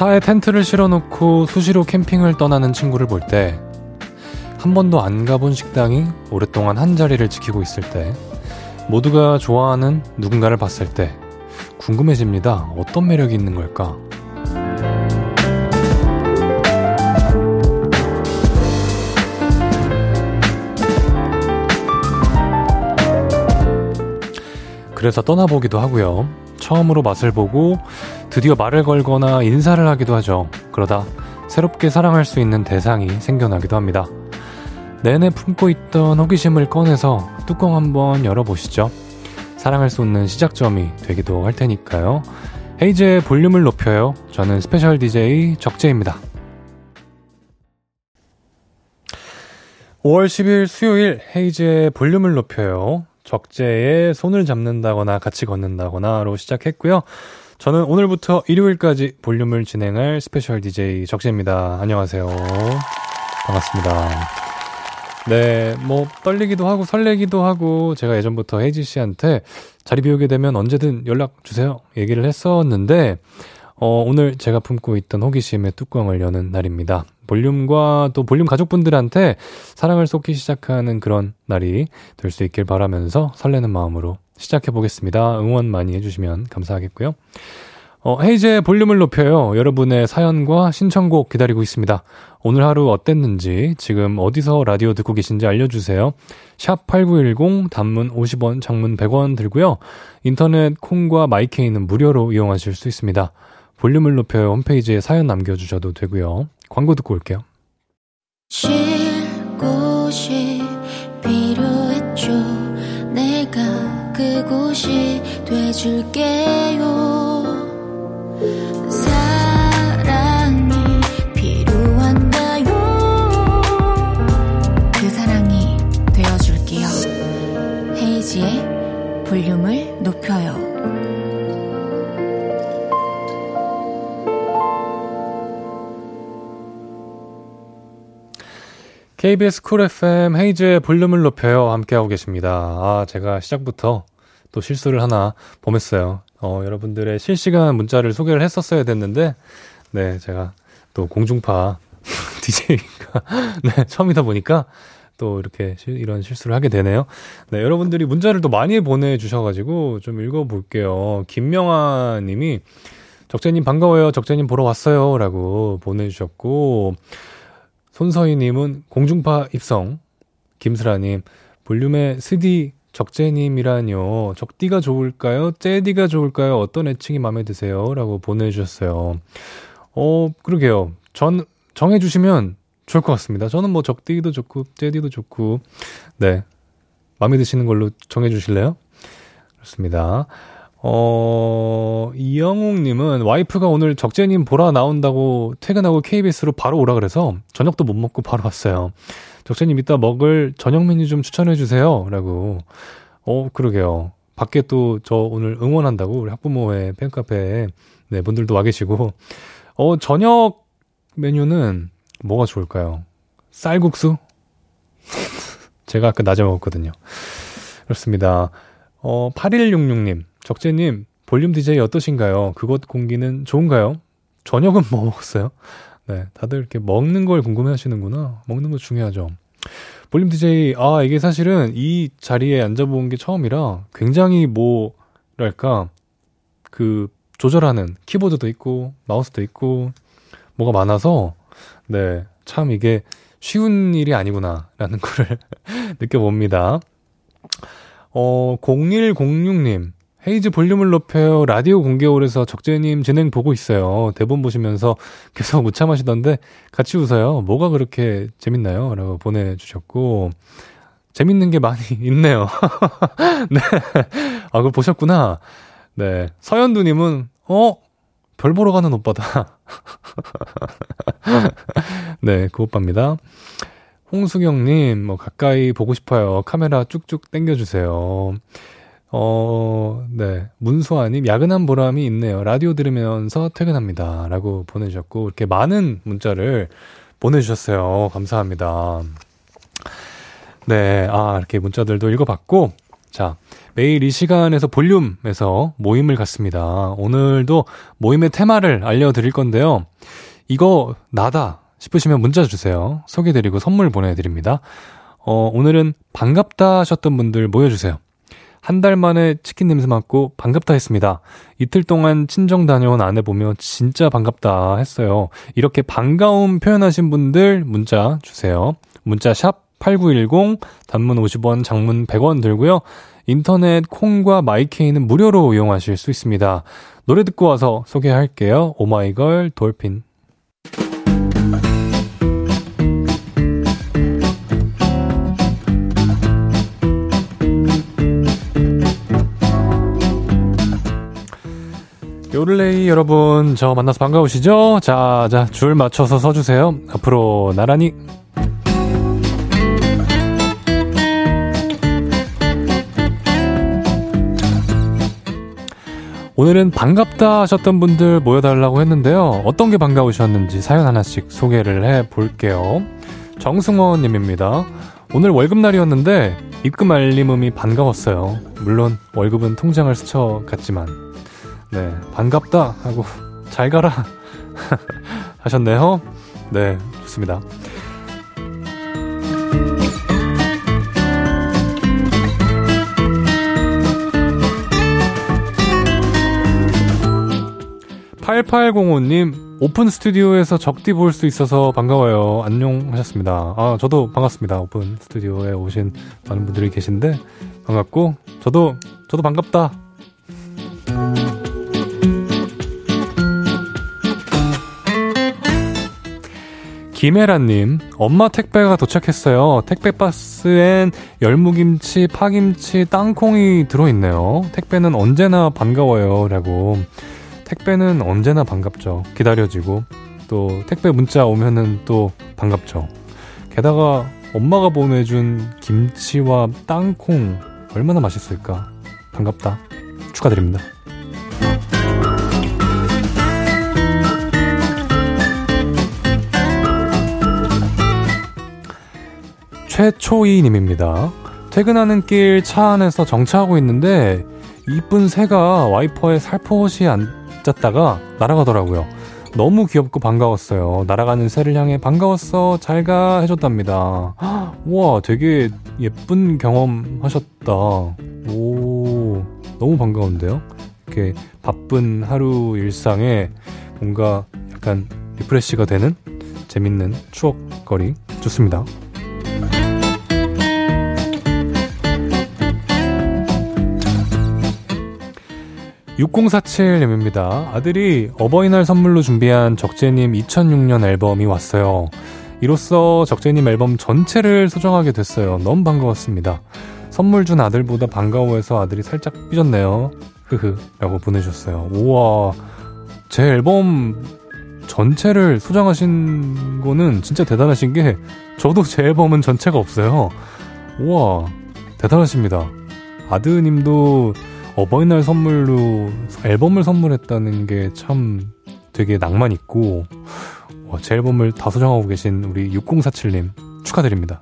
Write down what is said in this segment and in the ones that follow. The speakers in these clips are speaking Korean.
차에 텐트를 실어놓고 수시로 캠핑을 떠나는 친구를 볼 때, 한 번도 안 가본 식당이 오랫동안 한 자리를 지키고 있을 때, 모두가 좋아하는 누군가를 봤을 때, 궁금해집니다. 어떤 매력이 있는 걸까? 그래서 떠나보기도 하고요. 처음으로 맛을 보고 드디어 말을 걸거나 인사를 하기도 하죠. 그러다 새롭게 사랑할 수 있는 대상이 생겨나기도 합니다. 내내 품고 있던 호기심을 꺼내서 뚜껑 한번 열어보시죠. 사랑할 수 있는 시작점이 되기도 할 테니까요. 헤이즈의 볼륨을 높여요. 저는 special DJ 적재입니다. 5월 10일 수요일 헤이즈의 볼륨을 높여요. 적재에 손을 잡는다거나 같이 걷는다거나로 시작했고요. 저는 오늘부터 일요일까지 볼륨을 진행할 special DJ 적재입니다. 안녕하세요. 반갑습니다. 네, 뭐 떨리기도 하고 설레기도 하고 제가 예전부터 헤이즈 씨한테 자리 비우게 되면 언제든 연락 주세요. 얘기를 했었는데 어, 오늘 제가 품고 있던 호기심의 뚜껑을 여는 날입니다. 볼륨과 또 볼륨 가족분들한테 사랑을 쏟기 시작하는 그런 날이 될 수 있길 바라면서 설레는 마음으로 시작해 보겠습니다. 응원 많이 해주시면 감사하겠고요. 어, 헤이즈의 볼륨을 높여요. 여러분의 사연과 신청곡 기다리고 있습니다. 오늘 하루 어땠는지, 지금 어디서 라디오 듣고 계신지 알려주세요. 샵 8910, 단문 50원, 장문 100원 들고요. 인터넷 콩과 마이케이는 무료로 이용하실 수 있습니다. 볼륨을 높여요 홈페이지에 사연 남겨주셔도 되고요. 광고 듣고 올게요. 그곳이 돼줄게요. 사랑이 필요한가요? 그 사랑이. 헤이지의 볼륨을 높여요. KBS 쿨 FM 헤이즈의 볼륨을 높여요. 함께하고 계십니다. 아, 제가 시작부터 또 실수를 하나 범했어요. 어, 여러분들의 실시간 문자를 소개를 했었어야 됐는데, 네, 제가 또 공중파 DJ가, 네, 처음이다 보니까 또 이렇게 시, 이런 실수를 하게 되네요. 네, 여러분들이 문자를 또 많이 보내주셔가지고 좀 읽어볼게요. 김명아 님이, 적재님 반가워요. 적재님 보러 왔어요. 라고 보내주셨고, 손서희 님은 공중파 입성. 김슬아 님, 볼륨의 스디 적재님이라뇨. 적디가 좋을까요? 째디가 좋을까요? 어떤 애칭이 마음에 드세요? 라고 보내주셨어요. 어, 그러게요. 전, 정해주시면 좋을 것 같습니다. 저는 뭐 적디도 좋고, 째디도 좋고, 네. 마음에 드시는 걸로 정해주실래요? 그렇습니다. 어, 이영웅님은 와이프가 오늘 적재님 보러 나온다고 퇴근하고 KBS로 바로 오라 그래서 저녁도 못 먹고 바로 왔어요. 적재님 이따 먹을 저녁 메뉴 좀 추천해 주세요. 라고. 어, 그러게요. 밖에 또 저 오늘 응원한다고 우리 학부모회 팬카페에 네, 분들도 와 계시고. 어, 저녁 메뉴는 뭐가 좋을까요? 쌀국수? 제가 아까 낮에 먹었거든요. 그렇습니다. 어, 8166님. 적재님, 볼륨 DJ 어떠신가요? 그곳 공기는 좋은가요? 저녁은 뭐 먹었어요? 네, 다들 이렇게 먹는 걸 궁금해 하시는구나. 먹는 거 중요하죠. 볼륨 DJ, 아, 이게 사실은 이 자리에 앉아본 게 처음이라 굉장히 뭐랄까, 그, 조절하는 키보드도 있고, 마우스도 있고, 뭐가 많아서, 네, 참 이게 쉬운 일이 아니구나라는 거를 느껴봅니다. 어, 0106님. 헤이즈 볼륨을 높여요. 라디오 공개홀에서 적재님 진행 보고 있어요. 대본 보시면서 계속 못 참으시던데 같이 웃어요. 뭐가 그렇게 재밌나요? 라고 보내주셨고, 재밌는 게 많이 있네요. 네. 아, 그걸 보셨구나. 네. 서현두님은, 어? 별 보러 가는 오빠다. 네, 그 오빠입니다. 홍수경님, 뭐, 가까이 보고 싶어요. 카메라 쭉쭉 당겨주세요. 어, 네. 문소아님, 야근한 보람이 있네요. 라디오 들으면서 퇴근합니다. 라고 보내주셨고, 이렇게 많은 문자를 보내주셨어요. 감사합니다. 네. 아, 이렇게 문자들도 읽어봤고, 자, 매일 이 시간에서 볼륨에서 모임을 갖습니다. 오늘도 모임의 테마를 알려드릴 건데요. 이거 나다 싶으시면 문자 주세요. 소개드리고 선물 보내드립니다. 어, 오늘은 반갑다 하셨던 분들 모여주세요. 한 달 만에 치킨 냄새 맡고 반갑다 했습니다. 이틀 동안 친정 다녀온 아내 보며 진짜 반갑다 했어요. 이렇게 반가움 표현하신 분들 문자 주세요. 문자 샵 8910, 단문 50원, 장문 100원 들고요. 인터넷 콩과 마이케이는 무료로 이용하실 수 있습니다. 노래 듣고 와서 소개할게요. 오마이걸 돌핀. 요를레이 여러분, 저 만나서 반가우시죠? 자, 자, 줄 맞춰서 서주세요. 앞으로 나란히. 오늘은 반갑다 하셨던 분들 모여달라고 했는데요. 어떤 게 반가우셨는지 사연 하나씩 소개를 해 볼게요. 정승원 님입니다. 오늘 월급날이었는데 입금 알림음이 반가웠어요. 물론 월급은 통장을 스쳐갔지만 네 반갑다 하고 잘 가라 하셨네요. 네 좋습니다. (8805님) 오픈 스튜디오에서 적디 볼 수 있어서 반가워요. 안녕 하셨습니다. 아, 저도 반갑습니다. 오픈 스튜디오에 오신 많은 분들이 계신데 반갑고 저도 저도 반갑다. 김혜란님, 엄마 택배가 도착했어요. 택배 박스엔 열무김치, 파김치, 땅콩이 들어있네요. 택배는 언제나 반가워요. 라고. 택배는 언제나 반갑죠. 기다려지고. 또 택배 문자 오면은 또 반갑죠. 게다가 엄마가 보내준 김치와 땅콩 얼마나 맛있을까. 반갑다. 축하드립니다. 최초이님입니다. 퇴근하는 길 차 안에서 정차하고 있는데 이쁜 새가 와이퍼에 살포시 앉았다가 날아가더라고요. 너무 귀엽고 반가웠어요. 날아가는 새를 향해 반가웠어, 잘 가 해줬답니다. 우와, 되게 예쁜 경험 하셨다. 오, 너무 반가운데요? 이렇게 바쁜 하루 일상에 뭔가 약간 리프레시가 되는 재밌는 추억거리 좋습니다. 6047님입니다. 아들이 어버이날 선물로 준비한 적재님 2006년 앨범이 왔어요. 이로써 적재님 앨범 전체를 소정하게 됐어요. 너무 반가웠습니다. 선물 준 아들보다 반가워해서 아들이 살짝 삐졌네요. 흐흐. 라고 보내주셨어요. 우와. 제 앨범 전체를 소장하신 거는 진짜 대단하신 게 저도 제 앨범은 전체가 없어요. 우와. 대단하십니다. 아드님도 어버이날 선물로 앨범을 선물했다는 게 참 되게 낭만 있고 와, 제 앨범을 다 소장하고 계신 우리 6047님 축하드립니다.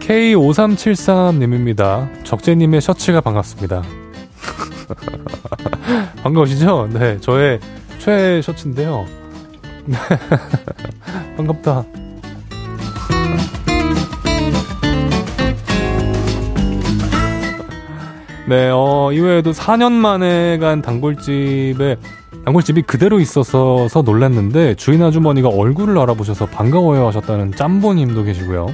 K5373님입니다. 적재님의 셔츠가 반갑습니다. 반가우시죠? 네, 저의 최 셔츠인데요. 반갑다. 네, 어, 이외에도 4년 만에 간 단골집에, 단골집이 그대로 있어서 놀랐는데, 주인 아주머니가 얼굴을 알아보셔서 반가워요 하셨다는 짬보님도 계시고요.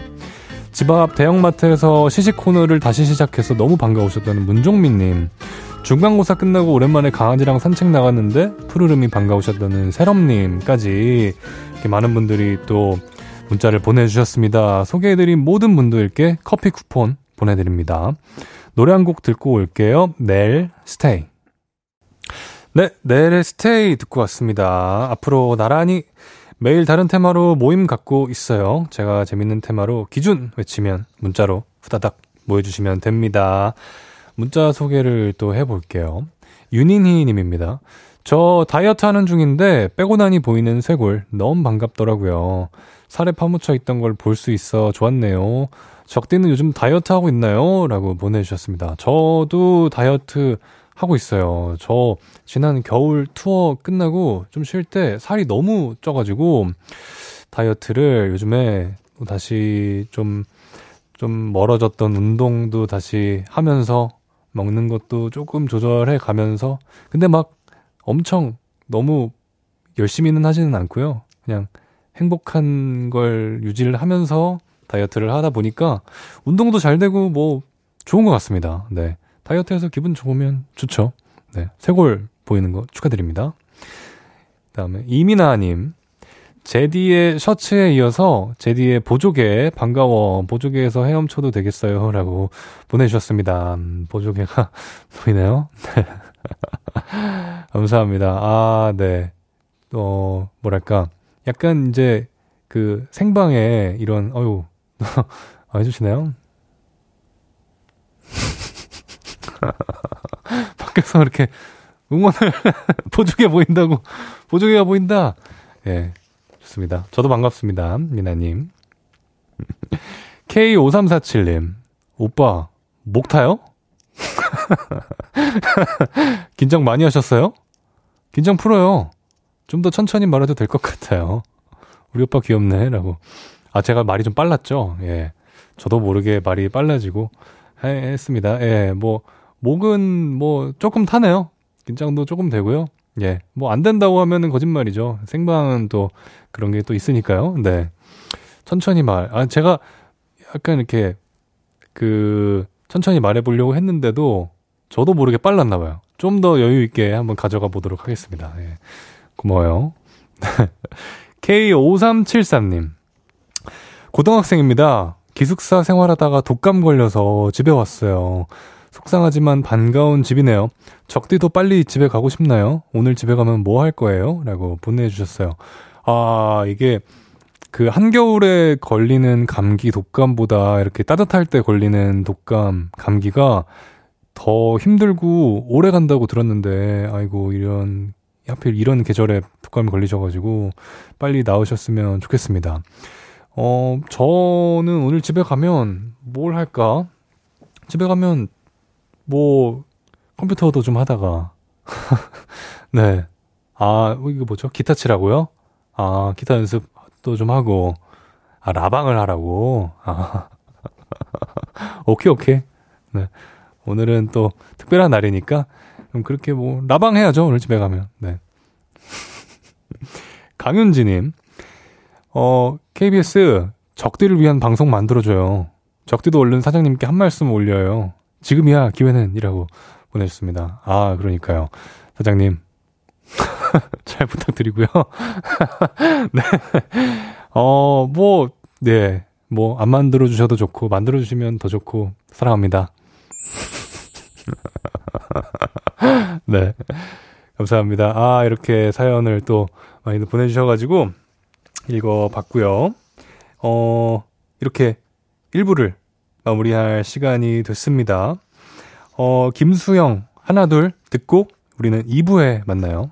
집 앞 대형마트에서 시식 코너를 다시 시작해서 너무 반가우셨다는 문종민님. 중간고사 끝나고 오랜만에 강아지랑 산책 나갔는데 푸르름이 반가우셨다는 세럼님까지 이렇게 많은 분들이 또 문자를 보내주셨습니다. 소개해드린 모든 분들께 커피 쿠폰 보내드립니다. 노래 한 곡 듣고 올게요. 넬 스테이. 네, 넬의 스테이 듣고 왔습니다. 앞으로 나란히 매일 다른 테마로 모임 갖고 있어요. 제가 재밌는 테마로 기준 외치면 문자로 후다닥 모여주시면 됩니다. 문자 소개를 또 해볼게요. 윤인희 님입니다. 저 다이어트 하는 중인데 빼고 나니 보이는 쇄골 너무 반갑더라고요. 살에 파묻혀 있던 걸 볼 수 있어 좋았네요. 적디는 요즘 다이어트 하고 있나요? 라고 보내주셨습니다. 저도 다이어트 하고 있어요. 저 지난 겨울 투어 끝나고 좀 쉴 때 살이 너무 쪄가지고 다이어트를 요즘에 다시 좀, 좀 멀어졌던 운동도 다시 하면서 먹는 것도 조금 조절해 가면서 근데 막 엄청 너무 열심히는 하지는 않고요. 그냥 행복한 걸 유지를 하면서 다이어트를 하다 보니까 운동도 잘 되고 뭐 좋은 것 같습니다. 네. 다이어트해서 기분 좋으면 좋죠. 네. 쇄골 보이는 거 축하드립니다. 다음에 이민아님. 제디의 셔츠에 이어서 제디의 보조개 반가워 보조개에서 헤엄쳐도 되겠어요? 라고 보내주셨습니다. 음, 보조개가 보이네요. 네. 감사합니다. 아 네. 어 뭐랄까. 약간 이제 그 생방에 이런 어유 아, 해주시나요? 밖에서 이렇게 응원을 보조개 보인다고. 보조개가 보인다. 예 좋습니다. 저도 반갑습니다. 미나님. K5347님. 오빠, 목 타요? 긴장 많이 하셨어요? 긴장 풀어요. 좀 더 천천히 말해도 될 것 같아요. 우리 오빠 귀엽네. 라고. 아, 제가 말이 좀 빨랐죠? 예. 저도 모르게 말이 빨라지고 해, 했습니다. 예, 뭐, 목은 뭐 조금 타네요. 긴장도 조금 되고요. 예. 뭐 안 된다고 하면은 거짓말이죠. 생방은 또 그런 게 또 있으니까요. 네. 천천히 말. 아, 제가 약간 이렇게 그 천천히 말해 보려고 했는데도 저도 모르게 빨랐나 봐요. 좀 더 여유 있게 한번 가져가 보도록 하겠습니다. 예. 고마워요. K5373님. 고등학생입니다. 기숙사 생활하다가 독감 걸려서 집에 왔어요. 속상하지만 반가운 집이네요. 적디도 빨리 집에 가고 싶나요? 오늘 집에 가면 뭐 할 거예요? 라고 보내주셨어요. 아, 이게 그 한겨울에 걸리는 감기 독감보다 이렇게 따뜻할 때 걸리는 독감, 감기가 더 힘들고 오래 간다고 들었는데, 아이고, 이런, 하필 이런 계절에 독감이 걸리셔가지고 빨리 나으셨으면 좋겠습니다. 어, 저는 오늘 집에 가면 뭘 할까? 집에 가면 뭐 컴퓨터도 좀 하다가 네. 아, 이거 뭐죠? 기타 치라고요? 아, 기타 연습도 좀 하고 아, 라방을 하라고. 아. 오케이, 오케이. 네. 오늘은 또 특별한 날이니까 그럼 그렇게 뭐 라방 해야죠. 오늘 집에 가면. 네. 강윤지 님. 어, KBS 적디를 위한 방송 만들어줘요. 적디도 얼른 사장님께 한 말씀 올려요. 지금이야 기회는 이라고 보내셨습니다. 아 그러니까요 사장님 잘 부탁드리고요. 네. 어, 뭐, 네. 뭐, 안 만들어 주셔도 좋고, 만들어 주시면 더 좋고, 사랑합니다. 네. 감사합니다. 아, 이렇게 사연을 또 많이 보내주셔가지고, 읽어봤고요. 어, 이렇게 1부를 마무리할 시간이 됐습니다. 어, 김수영, 하나, 둘 듣고 우리는 2부에 만나요.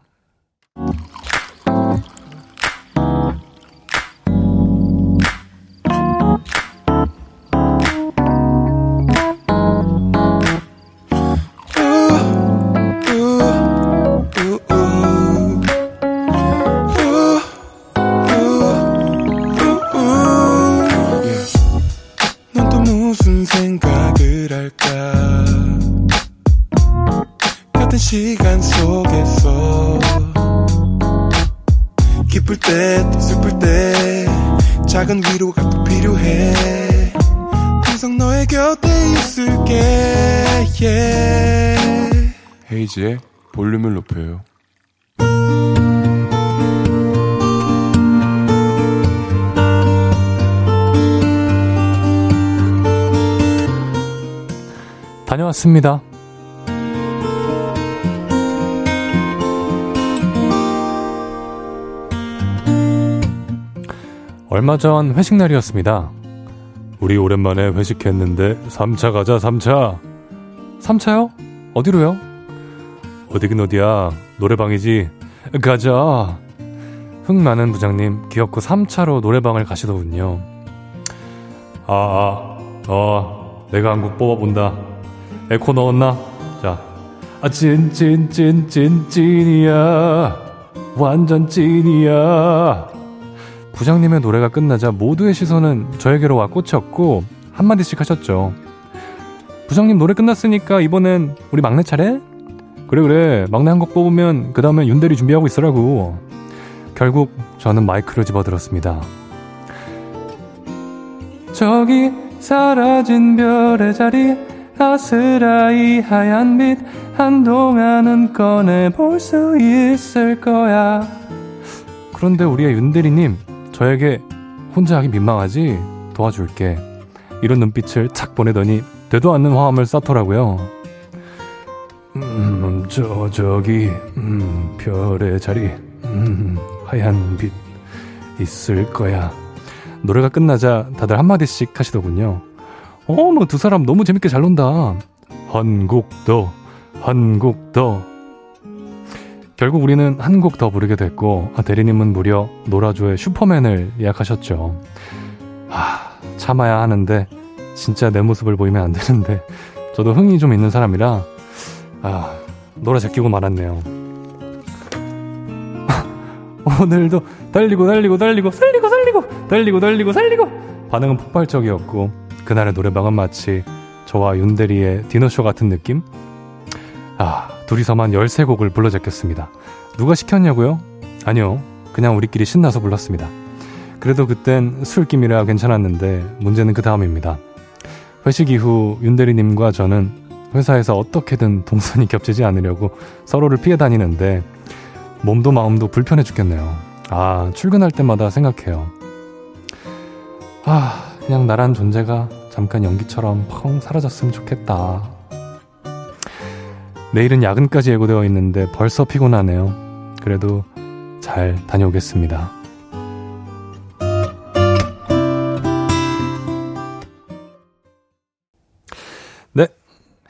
헤이지의 볼륨을 높여요. 다녀왔습니다. 얼마 전 회식 날이었습니다. 우리 오랜만에 회식했는데 3차 가자 3차. 3차요? 어디로요? 어디긴 어디야. 노래방이지. 가자. 흥 많은 부장님, 귀엽고 3차로 노래방을 가시더군요. 아, 아, 어, 내가 한 곡 뽑아본다. 에코 넣었나? 자. 아, 찐, 찐, 찐, 찐, 찐이야. 완전 찐이야. 부장님의 노래가 끝나자 모두의 시선은 저에게로 와 꽂혔고, 한마디씩 하셨죠. 부장님 노래 끝났으니까 이번엔 우리 막내 차례? 그래 그래. 막내 한 곡 뽑으면 그 다음에 윤대리 준비하고 있으라고. 결국 저는 마이크를 집어들었습니다. 저기 사라진 별의 자리 아스라이 하얀 빛 한동안은 꺼내볼 수 있을 거야. 그런데 우리의 윤대리님 저에게 혼자 하기 민망하지? 도와줄게. 이런 눈빛을 착 보내더니 되도 않는 화음을 쌓더라고요 음, 저, 저기, 음, 별의 자리, 음, 하얀 빛 있을 거야. 노래가 끝나자 다들 한마디씩 하시더군요. 어머, 뭐두 사람 너무 재밌게 잘 논다. 한곡 더, 한곡 더. 결국 우리는 한 곡 더 부르게 됐고, 아, 대리님은 무려 노라조의 슈퍼맨을 예약하셨죠. 아, 참아야 하는데, 진짜 내 모습을 보이면 안 되는데, 저도 흥이 좀 있는 사람이라, 아, 노래 제끼고 말았네요. 오늘도 달리고 달리고 달리고 살리고 살리고 달리고 달리고 살리고 반응은 폭발적이었고 그날의 노래방은 마치 저와 윤대리의 디너쇼 같은 느낌? 아, 둘이서만 13곡을 불러 제꼈습니다. 누가 시켰냐고요? 아니요. 그냥 우리끼리 신나서 불렀습니다. 그래도 그땐 술김이라 괜찮았는데 문제는 그 다음입니다. 회식 이후 윤대리님과 저는 회사에서 어떻게든 동선이 겹치지 않으려고 서로를 피해 다니는데 몸도 마음도 불편해 죽겠네요. 아, 출근할 때마다 생각해요. 아, 그냥 나란 존재가 잠깐 연기처럼 펑 사라졌으면 좋겠다. 내일은 야근까지 예고되어 있는데 벌써 피곤하네요. 그래도 잘 다녀오겠습니다.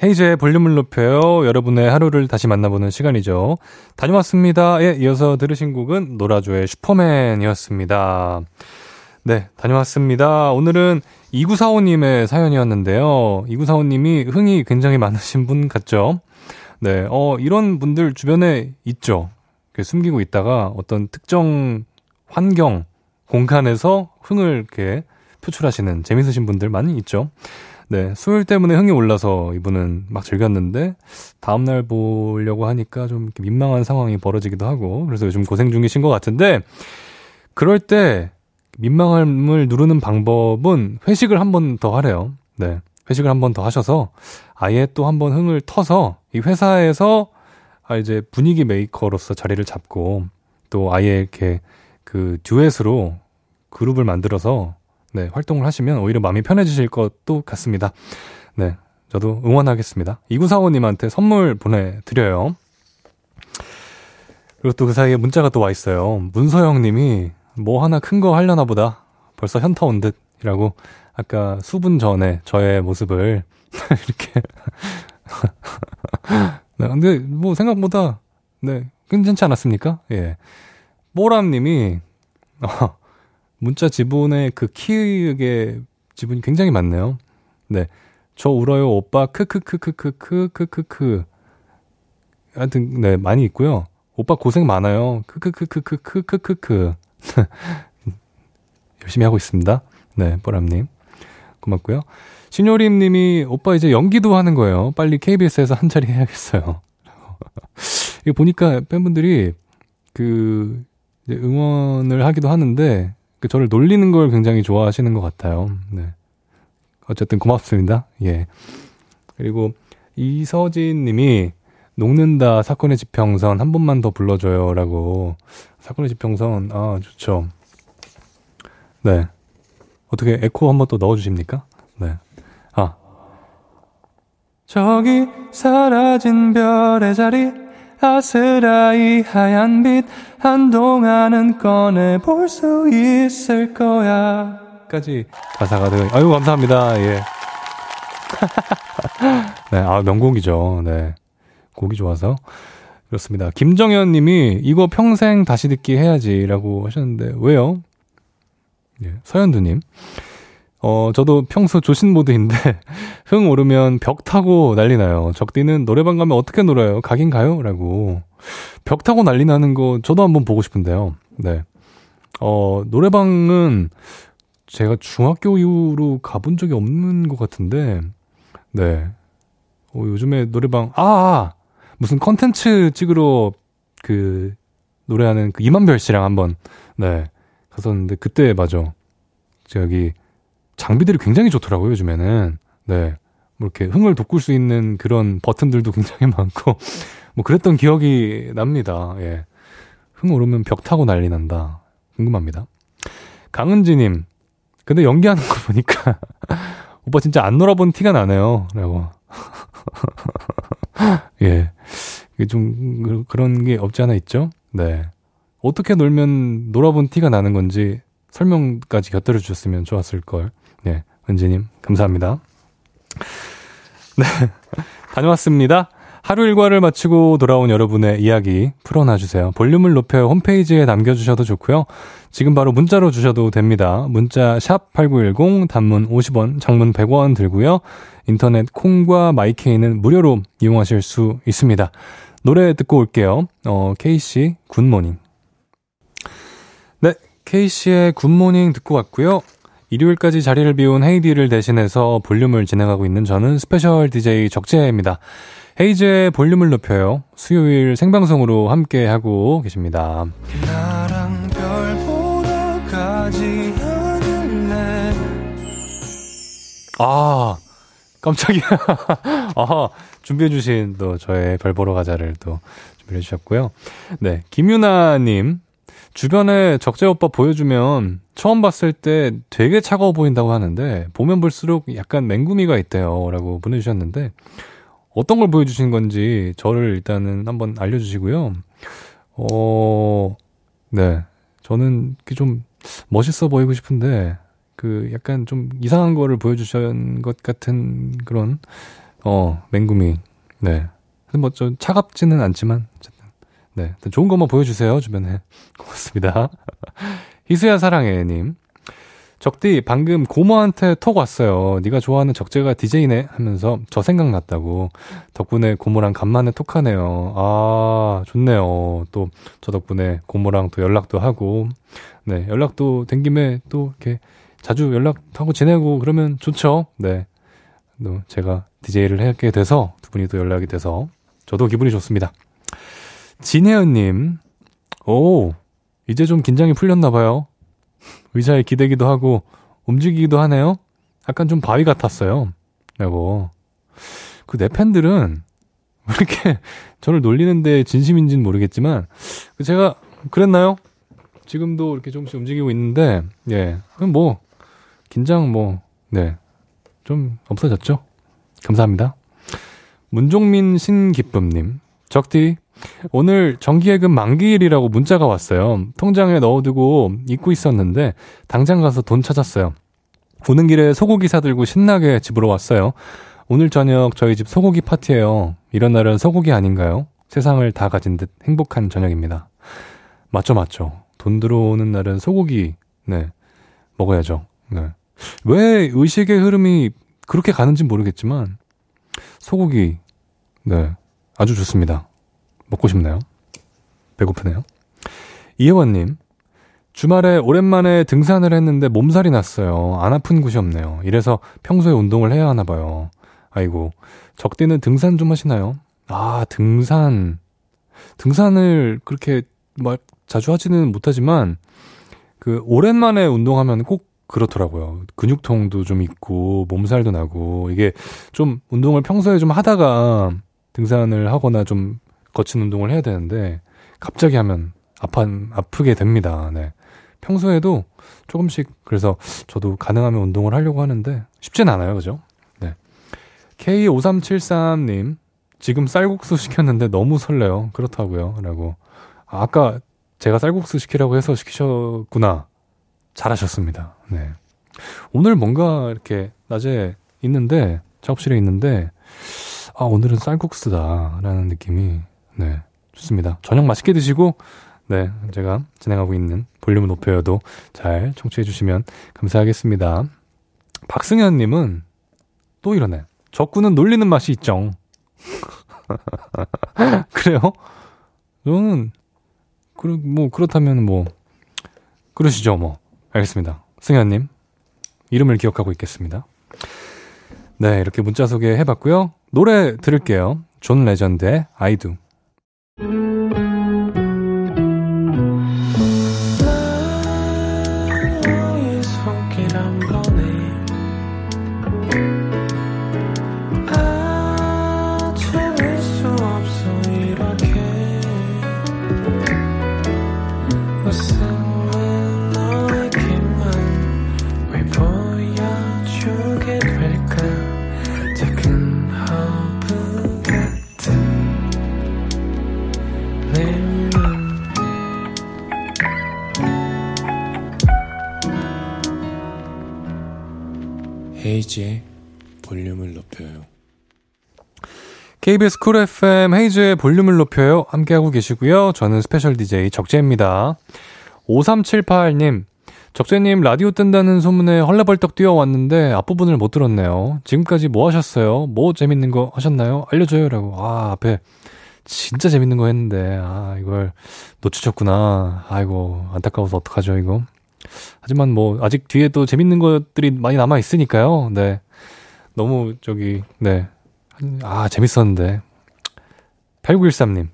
헤이즈의 볼륨을 높여요. 여러분의 하루를 다시 만나보는 시간이죠. 다녀왔습니다. 예, 이어서 들으신 곡은 노라조의 슈퍼맨이었습니다. 네, 다녀왔습니다. 오늘은 2945님의 사연이었는데요. 2945님이 흥이 굉장히 많으신 분 같죠? 네, 어, 이런 분들 주변에 있죠. 숨기고 있다가 어떤 특정 환경, 공간에서 흥을 이렇게 표출하시는 재밌으신 분들 많이 있죠. 네, 수요일 때문에 흥이 올라서 이분은 막 즐겼는데 다음날 보려고 하니까 좀 민망한 상황이 벌어지기도 하고 그래서 요즘 고생 중이신 것 같은데 그럴 때 민망함을 누르는 방법은 회식을 한 번 더 하래요. 네, 회식을 한 번 더 하셔서 아예 또 한 번 흥을 터서 이 회사에서 아 이제 분위기 메이커로서 자리를 잡고 또 아예 이렇게 그 듀엣으로 그룹을 만들어서 네, 활동을 하시면 오히려 마음이 편해지실 것도 같습니다. 네, 저도 응원하겠습니다. 2945님한테 선물 보내드려요. 그리고 또 그 사이에 문자가 또 와 있어요. 문서영 님이 뭐 하나 큰 거 하려나 보다. 벌써 현타 온 듯. 이라고 아까 수분 전에 저의 모습을 이렇게. 네, 근데 뭐 생각보다 네, 괜찮지 않았습니까? 예. 뽀람 님이 어, 문자 지분의 그 키읔의 지분이 굉장히 많네요. 네. 저 울어요, 오빠, 크크크크크크크크크. 하여튼, 네, 많이 있고요. 오빠 고생 많아요. 크크크크크크크크크. 열심히 하고 있습니다. 네, 뽀람님. 고맙고요. 신효림 님이, 오빠 이제 연기도 하는 거예요. 빨리 KBS에서 한 자리 해야겠어요. 이거 보니까 팬분들이, 그, 응원을 하기도 하는데, 그 저를 놀리는 걸 굉장히 좋아하시는 것 같아요. 네. 어쨌든 고맙습니다. 예. 그리고 이서진 님이 녹는다 사건의 지평선 한 번만 더 불러줘요 라고 사건의 지평선 아 좋죠. 네. 어떻게 에코 한 번 또 넣어주십니까? 네. 아. 저기 사라진 별의 자리 아스라이 하얀 빛 한동안은 꺼내볼 수 있을 거야 까지 가사가 되어 아유 감사합니다 예 네, 아, 명곡이죠. 네. 곡이 좋아서. 그렇습니다. 김정현 님이 이거 평생 다시 듣기 해야지라고 하셨는데, 왜요? 예, 서현두 님. 어, 저도 평소 조신 모드인데, 흥 오르면 벽 타고 난리 나요. 적디는 노래방 가면 어떻게 놀아요? 가긴 가요? 라고. 벽 타고 난리 나는 거 저도 한번 보고 싶은데요. 네. 어, 노래방은 제가 중학교 이후로 가본 적이 없는 것 같은데, 네. 어, 요즘에 노래방, 아, 아! 무슨 컨텐츠 찍으러 그, 노래하는 그 이만별 씨랑 한번, 네. 갔었는데, 그때 맞아. 저기, 장비들이 굉장히 좋더라고요, 요즘에는. 네. 뭐 이렇게 흥을 돋굴 수 있는 그런 버튼들도 굉장히 많고, 뭐 그랬던 기억이 납니다. 예. 흥 오르면 벽 타고 난리 난다. 궁금합니다. 강은지님, 근데 연기하는 거 보니까, 오빠 진짜 안 놀아본 티가 나네요. 라고. 예. 좀, 그, 그런 게 없지 않아 있죠? 네. 어떻게 놀면 놀아본 티가 나는 건지 설명까지 곁들여 주셨으면 좋았을걸. 네. 은지님, 감사합니다. 네. 다녀왔습니다. 하루 일과를 마치고 돌아온 여러분의 이야기 풀어놔주세요. 볼륨을 높여 홈페이지에 남겨주셔도 좋고요. 지금 바로 문자로 주셔도 됩니다. 문자 샵8910 단문 50원, 장문 100원 들고요. 인터넷 콩과 마이케이는 무료로 이용하실 수 있습니다. 노래 듣고 올게요. 어, 케이시 good morning. 네, 케이시의 good morning 듣고 왔고요. 일요일까지 자리를 비운 헤이즈를 대신해서 볼륨을 진행하고 있는 저는 special DJ 적재입니다. 헤이즈의 볼륨을 높여요. 수요일 생방송으로 함께 하고 계십니다. 아, 깜짝이야. 아, 준비해주신 또 저의 별 보러 가자를 또 준비해주셨고요. 네, 김유나님. 주변에 적재 오빠 보여주면 처음 봤을 때 되게 차가워 보인다고 하는데 보면 볼수록 약간 맹구미가 있대요. 라고 보내주셨는데 어떤 걸 보여주신 건지 저를 일단은 한번 알려주시고요. 어, 네. 저는 좀 멋있어 보이고 싶은데, 그 약간 좀 이상한 거를 보여주신 것 같은 그런, 어, 맹구미. 네. 뭐, 좀 차갑지는 않지만. 네. 좋은 것만 보여주세요, 주변에. 고맙습니다. 희수야 사랑해님. 적디 방금 고모한테 톡 왔어요. 네가 좋아하는 적재가 DJ네 하면서 저 생각났다고. 덕분에 고모랑 간만에 톡하네요. 아 좋네요. 또 저 덕분에 고모랑 또 연락도 하고 네 연락도 된 김에 또 이렇게 자주 연락하고 지내고 그러면 좋죠. 네. 또 제가 DJ를 하게 돼서 두 분이 또 연락이 돼서 저도 기분이 좋습니다. 진혜연님, 오 이제 좀 긴장이 풀렸나 봐요. 의자에 기대기도 하고 움직이기도 하네요. 약간 좀 바위 같았어요. 라고. 그 내 팬들은 왜 이렇게 저를 놀리는데 진심인지는 모르겠지만 그 제가 그랬나요? 지금도 이렇게 조금씩 움직이고 있는데 예. 그럼 뭐 긴장 뭐 네. 좀 없어졌죠? 감사합니다. 문종민 신기쁨님. 적디 오늘 정기예금 만기일이라고 문자가 왔어요. 통장에 넣어두고 잊고 있었는데 당장 가서 돈 찾았어요. 오는 길에 소고기 사들고 신나게 집으로 왔어요. 오늘 저녁 저희 집 소고기 파티예요. 이런 날은 소고기 아닌가요? 세상을 다 가진 듯 행복한 저녁입니다. 맞죠, 맞죠. 돈 들어오는 날은 소고기, 네, 먹어야죠. 네. 왜 의식의 흐름이 그렇게 가는지 모르겠지만, 소고기, 네, 아주 좋습니다. 먹고 싶네요. 배고프네요. 이혜원님, 주말에 오랜만에 등산을 했는데 몸살이 났어요. 안 아픈 곳이 없네요. 이래서 평소에 운동을 해야 하나 봐요. 아이고, 적대는 등산 좀 하시나요? 아, 등산. 등산을 그렇게 막 자주 하지는 못하지만, 그, 오랜만에 운동하면 꼭 그렇더라고요. 근육통도 좀 있고, 몸살도 나고, 이게 좀 운동을 평소에 좀 하다가 등산을 하거나 좀 거친 운동을 해야 되는데 갑자기 하면 아파 아프게 됩니다. 네. 평소에도 조금씩 그래서 저도 가능하면 운동을 하려고 하는데 쉽진 않아요. 그죠? 네. K5373 님 지금 쌀국수 시켰는데 너무 설레요. 그렇다고요. 라고. 아, 아까 제가 쌀국수 시키라고 해서 시키셨구나. 잘하셨습니다. 네. 오늘 뭔가 이렇게 낮에 있는데 작업실에 있는데 아, 오늘은 쌀국수다라는 느낌이, 네, 좋습니다. 저녁 맛있게 드시고, 네, 제가 진행하고 있는 볼륨을 높여도 잘 청취해 주시면 감사하겠습니다. 박승현님은 또 이러네. 적구는 놀리는 맛이 있죠. 그래요? 저는, 그러, 뭐, 그렇다면 뭐, 그러시죠, 뭐. 알겠습니다. 승현님, 이름을 기억하고 있겠습니다. 네, 이렇게 문자 소개해 봤고요. 노래 들을게요. 존 레전드의 I do. 헤이즈의 볼륨을 높여요. KBS Cool FM 헤이즈의 볼륨을 높여요. 함께하고 계시고요. 저는 special DJ 적재입니다. 5378님, 적재님 라디오 뜬다는 소문에 헐레벌떡 뛰어왔는데 앞부분을 못 들었네요. 지금까지 뭐 하셨어요? 뭐 재밌는 거 하셨나요? 알려줘요. 라고. 아, 앞에 진짜 재밌는 거 했는데, 아, 이걸 놓치셨구나. 아이고, 안타까워서 어떡하죠, 이거. 하지만 뭐, 아직 뒤에 또 재밌는 것들이 많이 남아 있으니까요. 네. 너무, 저기, 네. 아, 재밌었는데. 8913님.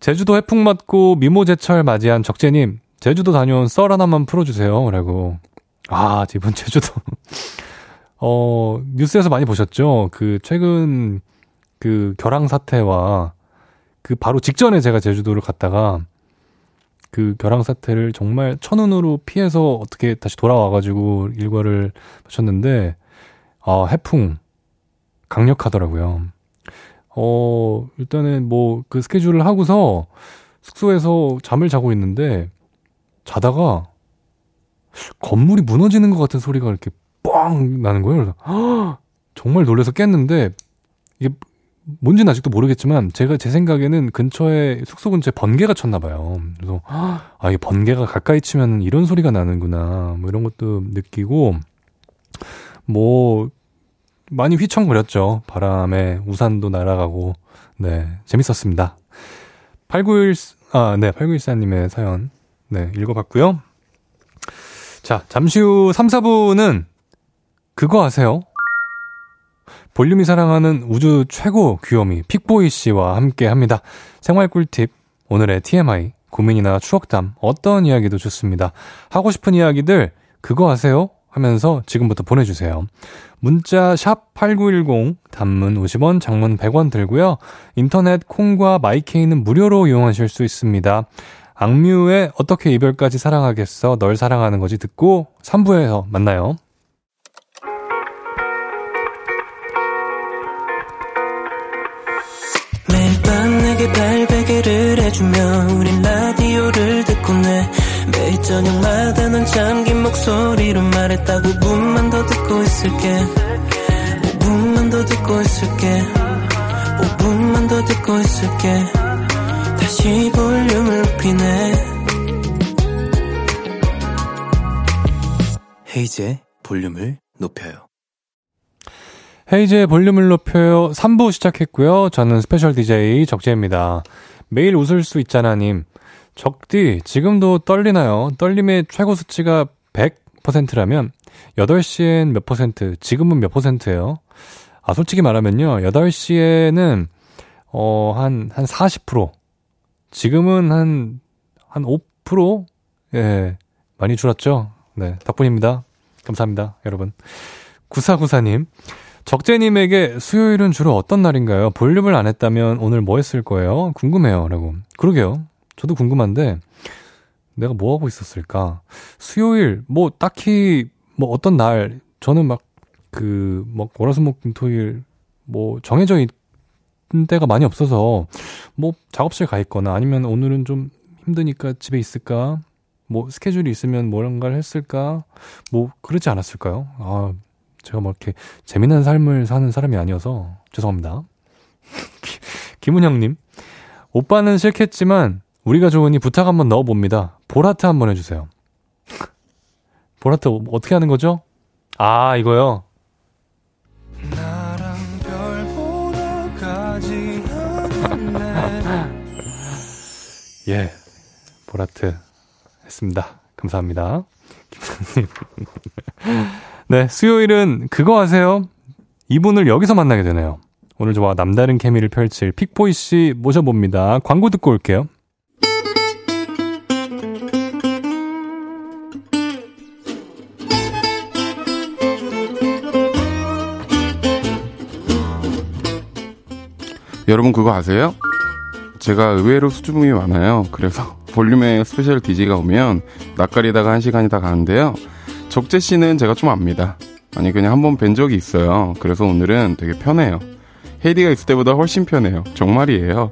제주도 해풍 맞고 미모 제철 맞이한 적재님, 제주도 다녀온 썰 하나만 풀어주세요. 라고. 아, 이번 제주도. 어, 뉴스에서 많이 보셨죠? 그, 최근, 그, 결항 사태와 그 바로 직전에 제가 제주도를 갔다가 그 결항 사태를 정말 천운으로 피해서 어떻게 다시 돌아와가지고 일과를 마쳤는데, 아, 해풍. 강력하더라고요. 어, 일단은 뭐 그 스케줄을 하고서 숙소에서 잠을 자고 있는데 자다가 건물이 무너지는 것 같은 소리가 이렇게 뻥 나는 거예요. 그래서 헉! 정말 놀라서 깼는데 이게 뭔지는 아직도 모르겠지만 제가 제 생각에는 근처에 숙소 근처에 번개가 쳤나 봐요. 그래서 아 이게 번개가 가까이 치면 이런 소리가 나는구나 뭐 이런 것도 느끼고 뭐 많이 휘청거렸죠. 바람에 우산도 날아가고 네 재밌었습니다. 891 아, 네, 8914님의 사연 네 읽어봤고요. 자 잠시 후 3, 4부는 그거 아세요? 볼륨이 사랑하는 우주 최고 귀요미 픽보이 씨와 함께 합니다. 생활 꿀팁, 오늘의 TMI, 고민이나 추억담, 어떤 이야기도 좋습니다. 하고 싶은 이야기들, 그거 아세요? 하면서 지금부터 보내주세요. 문자 샵 8910, 단문 50원, 장문 100원 들고요. 인터넷 콩과 마이케이는 무료로 이용하실 수 있습니다. 악뮤의 어떻게 이별까지 사랑하겠어, 널 사랑하는 거지 듣고 3부에서 만나요. 팔베개를 해주며 우린 라디오를 듣고 내 매일 저녁마다 넌 잠긴 목소리로 말했다 5분만 더 듣고 있을게 5분만 더 듣고 있을게 5분만 더 듣고 있을게 다시 볼륨을 높이네 헤이즈의 볼륨을 높여요. 헤이즈의 볼륨을 높여요. 3부 시작했고요. 저는 special DJ 적재입니다. 매일 웃을 수 있잖아님. 적디, 지금도 떨리나요? 떨림의 최고 수치가 100%라면, 8시엔 몇 퍼센트, 지금은 몇 퍼센트예요? 아, 솔직히 말하면요. 8시에는, 어, 한, 한 40%. 지금은 한, 한 5%? 예, 많이 줄었죠? 네, 덕분입니다. 감사합니다, 여러분. 9494님. 적재님에게 수요일은 주로 어떤 날인가요? 볼륨을 안 했다면 오늘 뭐 했을 거예요? 궁금해요. 라고. 그러게요. 저도 궁금한데, 내가 뭐 하고 있었을까? 수요일, 뭐, 딱히, 뭐, 어떤 날, 저는 막, 그, 뭐, 월화수목 금 토일, 뭐, 정해져 있는 때가 많이 없어서, 뭐, 작업실 가 있거나, 아니면 오늘은 좀 힘드니까 집에 있을까? 뭐, 스케줄이 있으면 뭔가를 했을까? 뭐, 그러지 않았을까요? 아, 제가 막 이렇게 재미난 삶을 사는 사람이 아니어서 죄송합니다. 김은영님, 오빠는 싫겠지만 우리가 좋으니 부탁 한번 넣어봅니다. 보라트 한번 해주세요. 보라트 어떻게 하는 거죠? 아, 이거요. 나랑 별 보러 가지 않을래 예, 보라트 했습니다. 감사합니다. 김선님. 네, 수요일은 그거 아세요? 이분을 여기서 만나게 되네요. 오늘 저와 남다른 케미를 펼칠 픽보이 씨 모셔봅니다. 광고 듣고 올게요. 여러분 그거 아세요? 제가 의외로 수줍음이 많아요. 그래서 볼륨에 special DJ가 오면 낯가리다가 한 시간이 다 가는데요. 적재 씨는 제가 좀 압니다. 아니 그냥 한 번 뵌 적이 있어요. 그래서 오늘은 되게 편해요. 헤이디가 있을 때보다 훨씬 편해요. 정말이에요.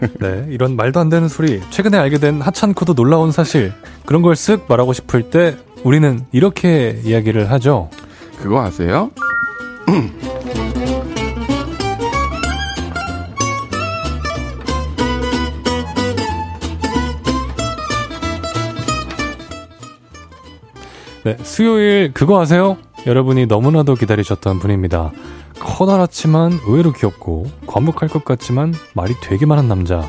네, 이런 말도 안 되는 소리, 최근에 알게 된 하찮고도 놀라운 사실, 그런 걸 쓱 말하고 싶을 때 우리는 이렇게 이야기를 하죠. 그거 아세요? 네, 수요일 그거 아세요? 여러분이 너무나도 기다리셨던 분입니다. 커다랗지만 의외로 귀엽고 과묵할 것 같지만 말이 되게 많은 남자.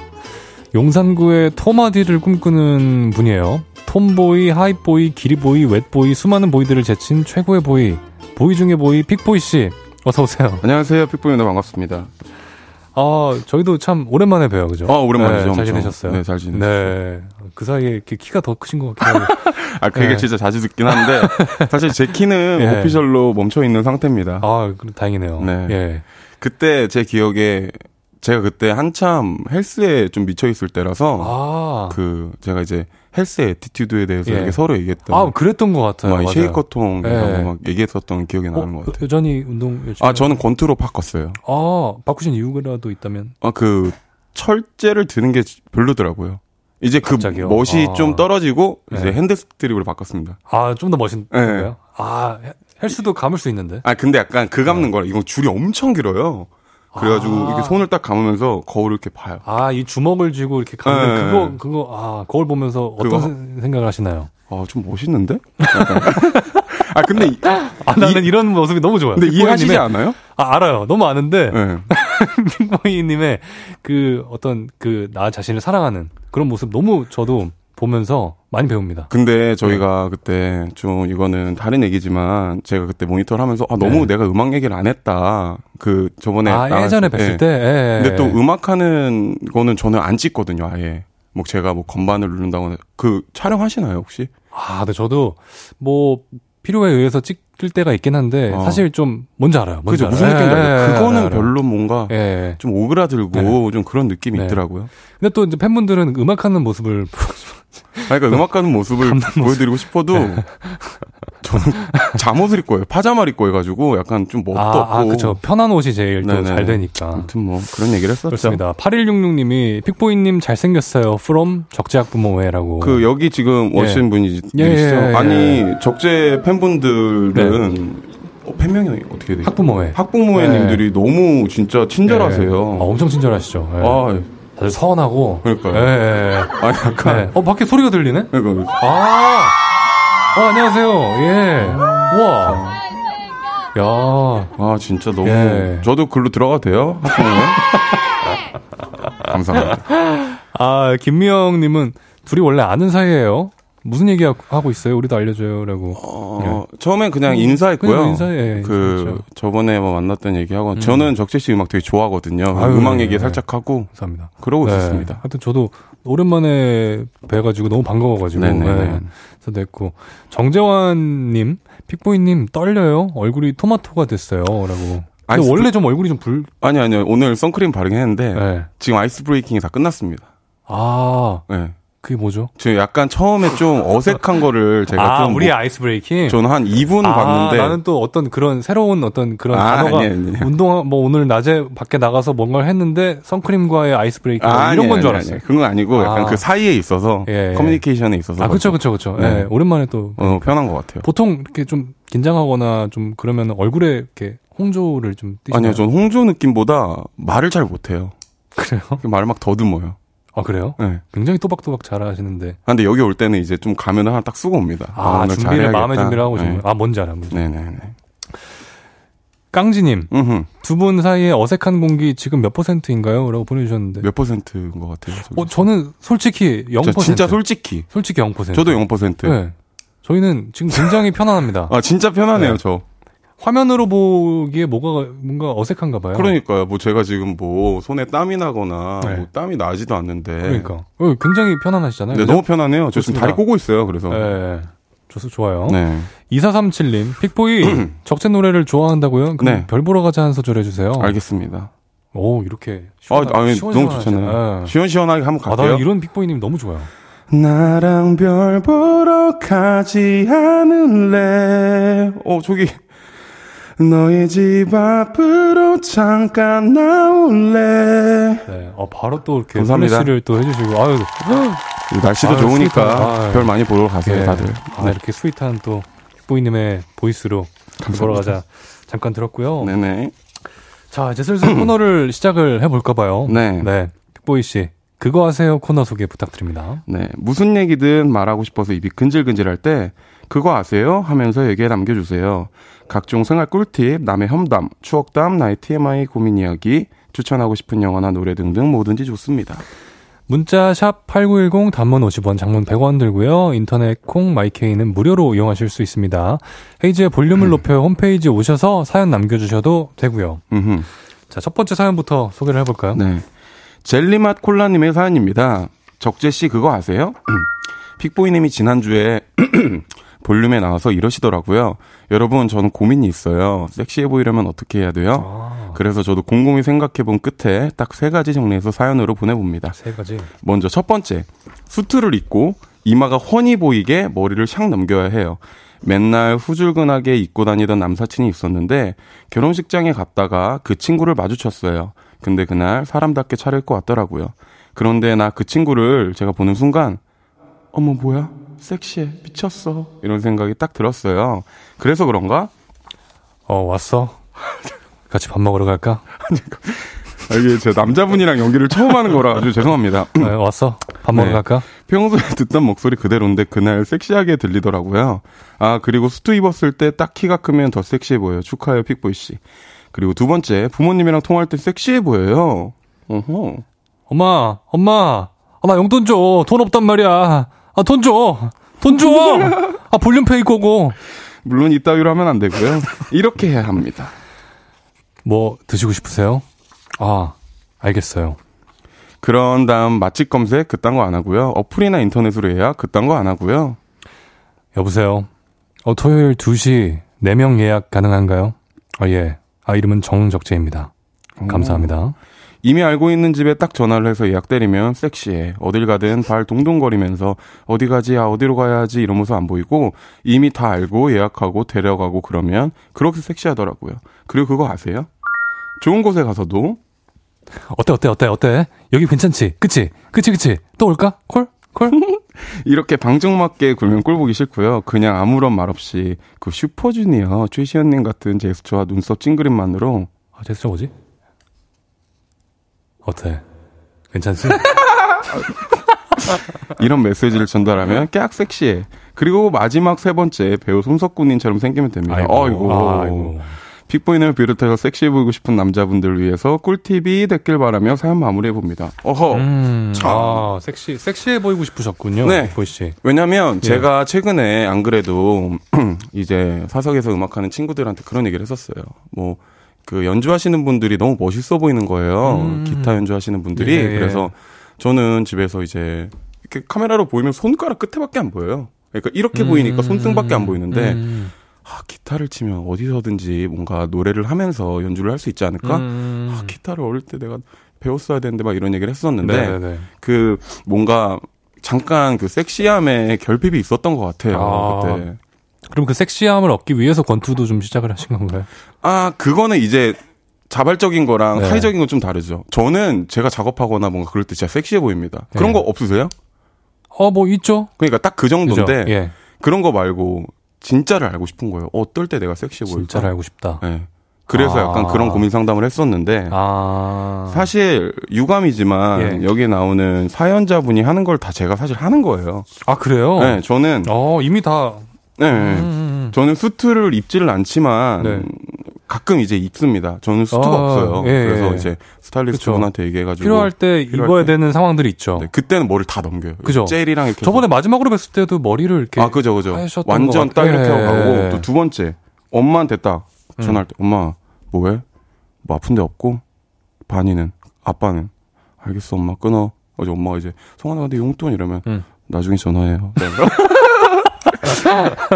용산구의 토마디를 꿈꾸는 분이에요. 톰보이, 하이보이, 기리보이, 웻보이, 수많은 보이들을 제친 최고의 보이. 보이 중에 보이, 픽보이 씨. 어서 오세요. 안녕하세요. 픽보입니다. 반갑습니다. 아, 저희도 참 오랜만에 뵈요, 그죠? 어, 오랜만이죠. 네, 잘. 지내셨어요? 네, 잘 지냈어요. 네. 그 사이에 이렇게 키가 더 크신 것 같기도 하고. 아, 그 얘기 네. 진짜 자주 듣긴 한데, 사실 제 키는 예. official로 멈춰 있는 상태입니다. 아, 다행이네요. 네. 예. 그때 제 기억에 제가 그때 한참 헬스에 좀 미쳐 있을 때라서 아. 그 제가 이제 헬스 attitude에 대해서 예. 이렇게 서로 얘기했던 아, 그랬던 것 같아요. 막 맞아요. shaker통에서 예. 막 얘기했었던 기억이 나는 어, 것 같아요. 여전히 운동 열심히. 아 저는 권투로 바꿨어요. 아, 바꾸신 이유라도 있다면? 아 그 철제를 드는 게 별로더라고요. 이제 그 갑자기요? 멋이 아. 좀 떨어지고 이제 네. hand strap으로 바꿨습니다. 아, 좀 더 멋있는 네. 거예요? 아, 헬- 헬스도 감을 수 있는데. 아 근데 약간 그 네. 감는 거라 이건 줄이 엄청 길어요. 그래가지고 아. 이렇게 손을 딱 감으면서 거울을 이렇게 봐요. 아, 이 주먹을 쥐고 이렇게 감는 네. 그거, 그거, 아, 거울 보면서 어떤 생- 생각을 하시나요? 아 좀 멋있는데? 아 근데 이- 아, 나는 이, 런 모습이 너무 좋아요. 근데 이해하시지 않아요? 아, 알아요. 너무 아는데, 네. 핑보이님의 그 어떤 그 나 자신을 사랑하는 그런 모습 너무 저도 보면서 많이 배웁니다. 근데 저희가 그때 좀 이거는 다른 얘기지만 제가 그때 모니터를 하면서 아 너무 네. 내가 음악 얘기를 안 했다. 그 저번에 아, 예전에 때. 뵀을 때. 예. 근데 또 음악하는 거는 저는 안 찍거든요. 아예. 뭐 제가 뭐 건반을 누른다거나 그 촬영하시나요 혹시? 아, 근데 저도 뭐 필요에 의해서 찍을 때가 있긴 한데 어. 사실 좀 뭔지 알아요. 뭔지 그죠 무슨. 느낌인지 예, 알아요. 예, 그거는 알아요, 알아요. 별로 뭔가 예, 예. 좀 오그라들고 좀 그런 느낌이 네. 있더라고요. 근데 또 이제 팬분들은 음악하는 모습을 아, 그러니까 음악하는 모습을. 보여드리고 싶어도 네. 저는 잠옷을 입고 해요. 파자마를 입고 해가지고 약간 좀 멋도 아, 없고. 아, 그쵸. 편한 옷이 제일 또. 잘 되니까. 아무튼 뭐 그런 얘기를 했었죠. 그렇습니다. 8166님이 픽보이님 잘생겼어요. from 적재학 부모회라고. 그 여기 지금 예. 오신 분이시죠? 예, 예, 예. 아니 적재 팬분들은 어, 팬명이 어떻게 되죠? 학부모회. 학부모회님들이 너무 진짜 친절하세요. 예. 아, 엄청 친절하시죠. 예. 아, 다들 서운하고. 그러니까요. 예, 예, 예. 아니 약간 네. 어, 밖에 소리가 들리네? 그러니까 아! 어, 안녕하세요. 예. 우와. 야 아 진짜 너무 예. 저도 글로 들어가도 돼요? 감사합니다. 아, 김미영님은 둘이 원래 아는 사이예요 무슨 얘기 하고 있어요? 우리도 알려줘요라고. 어, 처음엔 그냥 인사했고요. 그냥 인사해. 그 그렇죠. 저번에 뭐 만났던 얘기하고 음. 저는 적재 씨 음악 되게 좋아하거든요. 아유, 음악 네, 얘기 네. 살짝 하고 감사합니다. 그러고 네. 있었습니다. 하여튼 저도 오랜만에 뵈가지고 너무 반가워가지고. 네네네. 네. 그래서 됐고. 정재환님, 픽보이님 떨려요? 얼굴이 토마토가 됐어요. 라고. 근데 아이스 원래 좀 얼굴이 좀 불, 아니 아니요 오늘 선크림 바르긴 했는데 네. 지금 ice breaking이 다 끝났습니다. 아, 네. 그게 뭐죠? 지금 약간 처음에 좀 어색한 거를 제가 아, 좀 우리 뭐- ice breaking? 저는 한 2분 아, 봤는데 나는 또 어떤 그런 새로운 어떤 그런 아, 단어가 아니에요, 아니에요. 운동 뭐 오늘 낮에 밖에 나가서 뭔가를 했는데 선크림과의 ice breaking 뭐 아, 이런 건 줄 알았어요. 아니. 그건 아니고 약간 아. 그 사이에 있어서 예. 커뮤니케이션에 있어서 아, 그쵸, 그쵸, 그쵸. 네. 예, 오랜만에 또. 어, 편한 것 같아요. 보통 이렇게 좀 긴장하거나 좀 그러면 얼굴에 이렇게 홍조를 좀 띄시나요? 아니요, 전 홍조 느낌보다 말을 잘 못해요. 그래요? 말을 막 더듬어요. 아, 그래요? 네. 굉장히 또박또박 잘하시는데. 아, 근데 여기 올 때는 이제 좀 가면을 하나 딱 쓰고 옵니다. 아, 오늘 준비를, 잘해야겠다. 마음의 준비를 하고 네. 오신 거예요? 아, 뭔지 알아, 뭔지. 네네네. 깡지님. 두 분 사이에 어색한 공기 지금 몇 퍼센트인가요? 라고 보내주셨는데. 몇 퍼센트인 것 같아요? 어, 저는 솔직히 0%. 저 진짜 솔직히. 솔직히 0%. 저도 0%. 네. 저희는 지금 굉장히 편안합니다. 아, 진짜 편하네요, 네. 저. 화면으로 보기에 뭐가, 뭔가 어색한가 봐요. 그러니까요. 뭐 제가 지금 뭐 손에 땀이 나거나 네. 뭐 땀이 나지도 않는데. 그러니까. 어, 굉장히 편안하시잖아요. 네? 너무 편하네요. 저 지금 좋습니다. 다리 꼬고 있어요. 그래서. 네. 좋, 좋아요. 네. 2437님, 픽보이, 적재 노래를 좋아한다고요? 그럼 네. 별 보러 가자 한 소절 해주세요. 알겠습니다. 오, 이렇게. 아, 시원하- 아니, 시원시원하시네. 너무 좋잖아요. 네. 시원시원하게 한번 아, 갈게요. 나 이런 픽보이님 너무 좋아요. 나랑 별 보러 가지 않을래. 어, 저기. 너희 집 앞으로 잠깐 나올래. 네. 어, 바로 또 이렇게 감사합니다. 플래시를 또 해주시고, 아유, 날씨도 아유, 좋으니까. 아유. 별 많이 보러 가세요, 예. 다들. 아, 이렇게 sweet한 또 픽보이님의 voice로 보러 가자. 잠깐 들었고요. 네네. 자, 이제 슬슬 코너를 시작을 해볼까 봐요. 네. 네. 픽보이 씨, 그거 아세요? 코너 소개 부탁드립니다. 네. 무슨 얘기든 말하고 싶어서 입이 근질근질할 때, 그거 아세요? 하면서 얘기에 남겨주세요. 각종 생활 꿀팁, 남의 험담, 추억담, 나의 TMI 고민 이야기, 추천하고 싶은 영화나 노래 등등 뭐든지 좋습니다. 문자 샵 8910 단문 50원 장문 100원 들고요. 인터넷 콩 마이케이는 무료로 이용하실 수 있습니다. 헤이즈의 볼륨을 높여 홈페이지 오셔서 사연 남겨주셔도 되고요. 음흠. 자, 첫 번째 사연부터 소개를 해볼까요? 네. 젤리맛 콜라님의 사연입니다. 적재씨 그거 아세요? 픽보이님이 지난주에 볼륨에 나와서 이러시더라고요. 여러분, 저는 고민이 있어요. 섹시해 보이려면 어떻게 해야 돼요? 아, 그래서 저도 곰곰이 생각해 본 끝에 딱 세 가지 정리해서 사연으로 보내봅니다. 세 가지. 먼저 첫 번째, 수트를 입고 이마가 훤히 보이게 머리를 샥 넘겨야 해요. 맨날 후줄근하게 입고 다니던 남사친이 있었는데 결혼식장에 갔다가 그 친구를 마주쳤어요. 근데 그날 사람답게 차려입고 왔더라고요. 그런데 나 그 친구를 제가 보는 순간 어머 뭐야? 섹시해. 미쳤어. 이런 생각이 딱 들었어요. 그래서 그런가? 어, 왔어? 같이 밥 먹으러 갈까? 아, 이게 제 남자분이랑 연기를 처음 하는 거라 아주 죄송합니다. 네, 왔어? 밥 먹으러 네. 갈까? 평소에 듣던 목소리 그대로인데 그날 섹시하게 들리더라고요. 아, 그리고 수트 입었을 때 딱 키가 크면 더 섹시해 보여요. 축하해요, 픽보이 씨. 그리고 두 번째, 부모님이랑 통화할 때 섹시해 보여요. 어허. 엄마, 엄마, 아, 나 용돈 줘. 돈 없단 말이야. 아, 돈 줘. 돈 줘. 아, 볼륨페이 거고. 물론 이따위로 하면 안 되고요. 이렇게 해야 합니다. 뭐 드시고 싶으세요? 아, 알겠어요. 그런 다음 맛집 검색 그딴 거 안 하고요. 어플이나 인터넷으로 예약 그딴 거 안 하고요. 여보세요. 어, 토요일 2시 4명 예약 가능한가요? 아, 예. 아, 이름은 정적재입니다. 감사합니다. 이미 알고 있는 집에 딱 전화를 해서 예약 때리면 섹시해. 어딜 가든 발 동동거리면서 어디 가지, 아, 어디로 가야지 이러면서 안 보이고 이미 다 알고 예약하고 데려가고 그러면 그렇게 섹시하더라고요. 그리고 그거 아세요? 좋은 곳에 가서도 어때, 어때, 어때, 어때? 여기 괜찮지? 그치? 그치, 그치? 또 올까? 콜? 콜? 이렇게 방정맞게 굴면 꼴 보기 싫고요. 그냥 아무런 말 없이 그 슈퍼주니어 최시현님 같은 제스처와 눈썹 찡그림만으로 아, 제스처 뭐지? 어때? 괜찮지? 이런 메시지를 전달하면 깨악 섹시해. 그리고 마지막 세 번째 배우 손석구님처럼 생기면 됩니다. 아이고. 아이고. 픽보인을 비롯해서 섹시해 보이고 싶은 남자분들 위해서 꿀팁이 됐길 바라며 사연 마무리해 봅니다. 어허. 음, 참. 아, 섹시, 섹시해 보이고 싶으셨군요. 네. 보이 씨. 왜냐면 예. 제가 최근에 안 그래도 이제 사석에서 음악하는 친구들한테 그런 얘기를 했었어요. 뭐 그 연주하시는 분들이 너무 멋있어 보이는 거예요. 음. 기타 연주하시는 분들이. 예, 예. 그래서 저는 집에서 이제 이렇게 카메라로 보이면 손가락 끝에밖에 안 보여요. 그러니까 이렇게 보이니까 손등밖에 안 보이는데 음. 아, 기타를 치면 어디서든지 뭔가 노래를 하면서 연주를 할 수 있지 않을까? 음. 아, 기타를 어릴 때 내가 배웠어야 되는데 막 이런 얘기를 했었는데 네네네. 그 뭔가 잠깐 그 섹시함에 결핍이 있었던 것 같아요 아. 그때. 그럼 그 섹시함을 얻기 위해서 권투도 좀 시작을 하신 건가요? 아 그거는 이제 자발적인 거랑 네. 사회적인 건 좀 다르죠. 저는 제가 작업하거나 뭔가 그럴 때 진짜 섹시해 보입니다. 그런 네. 거 없으세요? 어, 뭐 있죠. 그러니까 딱 그? 정도인데 예. 그런 거 말고 진짜를 알고 싶은 거예요. 어떨 때 내가 섹시해 보일까? 진짜를 알고 싶다. 네. 그래서 아. 약간 그런 고민 상담을 했었는데 아. 사실 유감이지만 예. 여기 나오는 사연자분이 하는 걸 다 제가 사실 하는 거예요. 아, 그래요? 네, 저는 어, 이미 다. 네, 음, 저는 수트를 입지를 않지만 네. 가끔 이제 입습니다. 저는 수트가 아, 없어요. 예, 그래서 예. 이제 스타일리스트 분한테 얘기해가지고 필요할 때 필요할 입어야 때. 되는 상황들이 있죠. 네, 그때는 머리를 다 넘겨요. 그죠. 젤이랑 이렇게 저번에 마지막으로 뵀을 때도 머리를 이렇게. 아 그죠 그죠. 완전 것딱 같- 이렇게 하고 예. 가고 또 두 번째 엄마한테 딱 전화할 때 엄마 뭐해? 뭐 아픈데 없고 반이는 아빠는 알겠어 엄마 끊어. 어제 엄마가 이제 성환아 근데 용돈 이러면 음. 나중에 전화해요.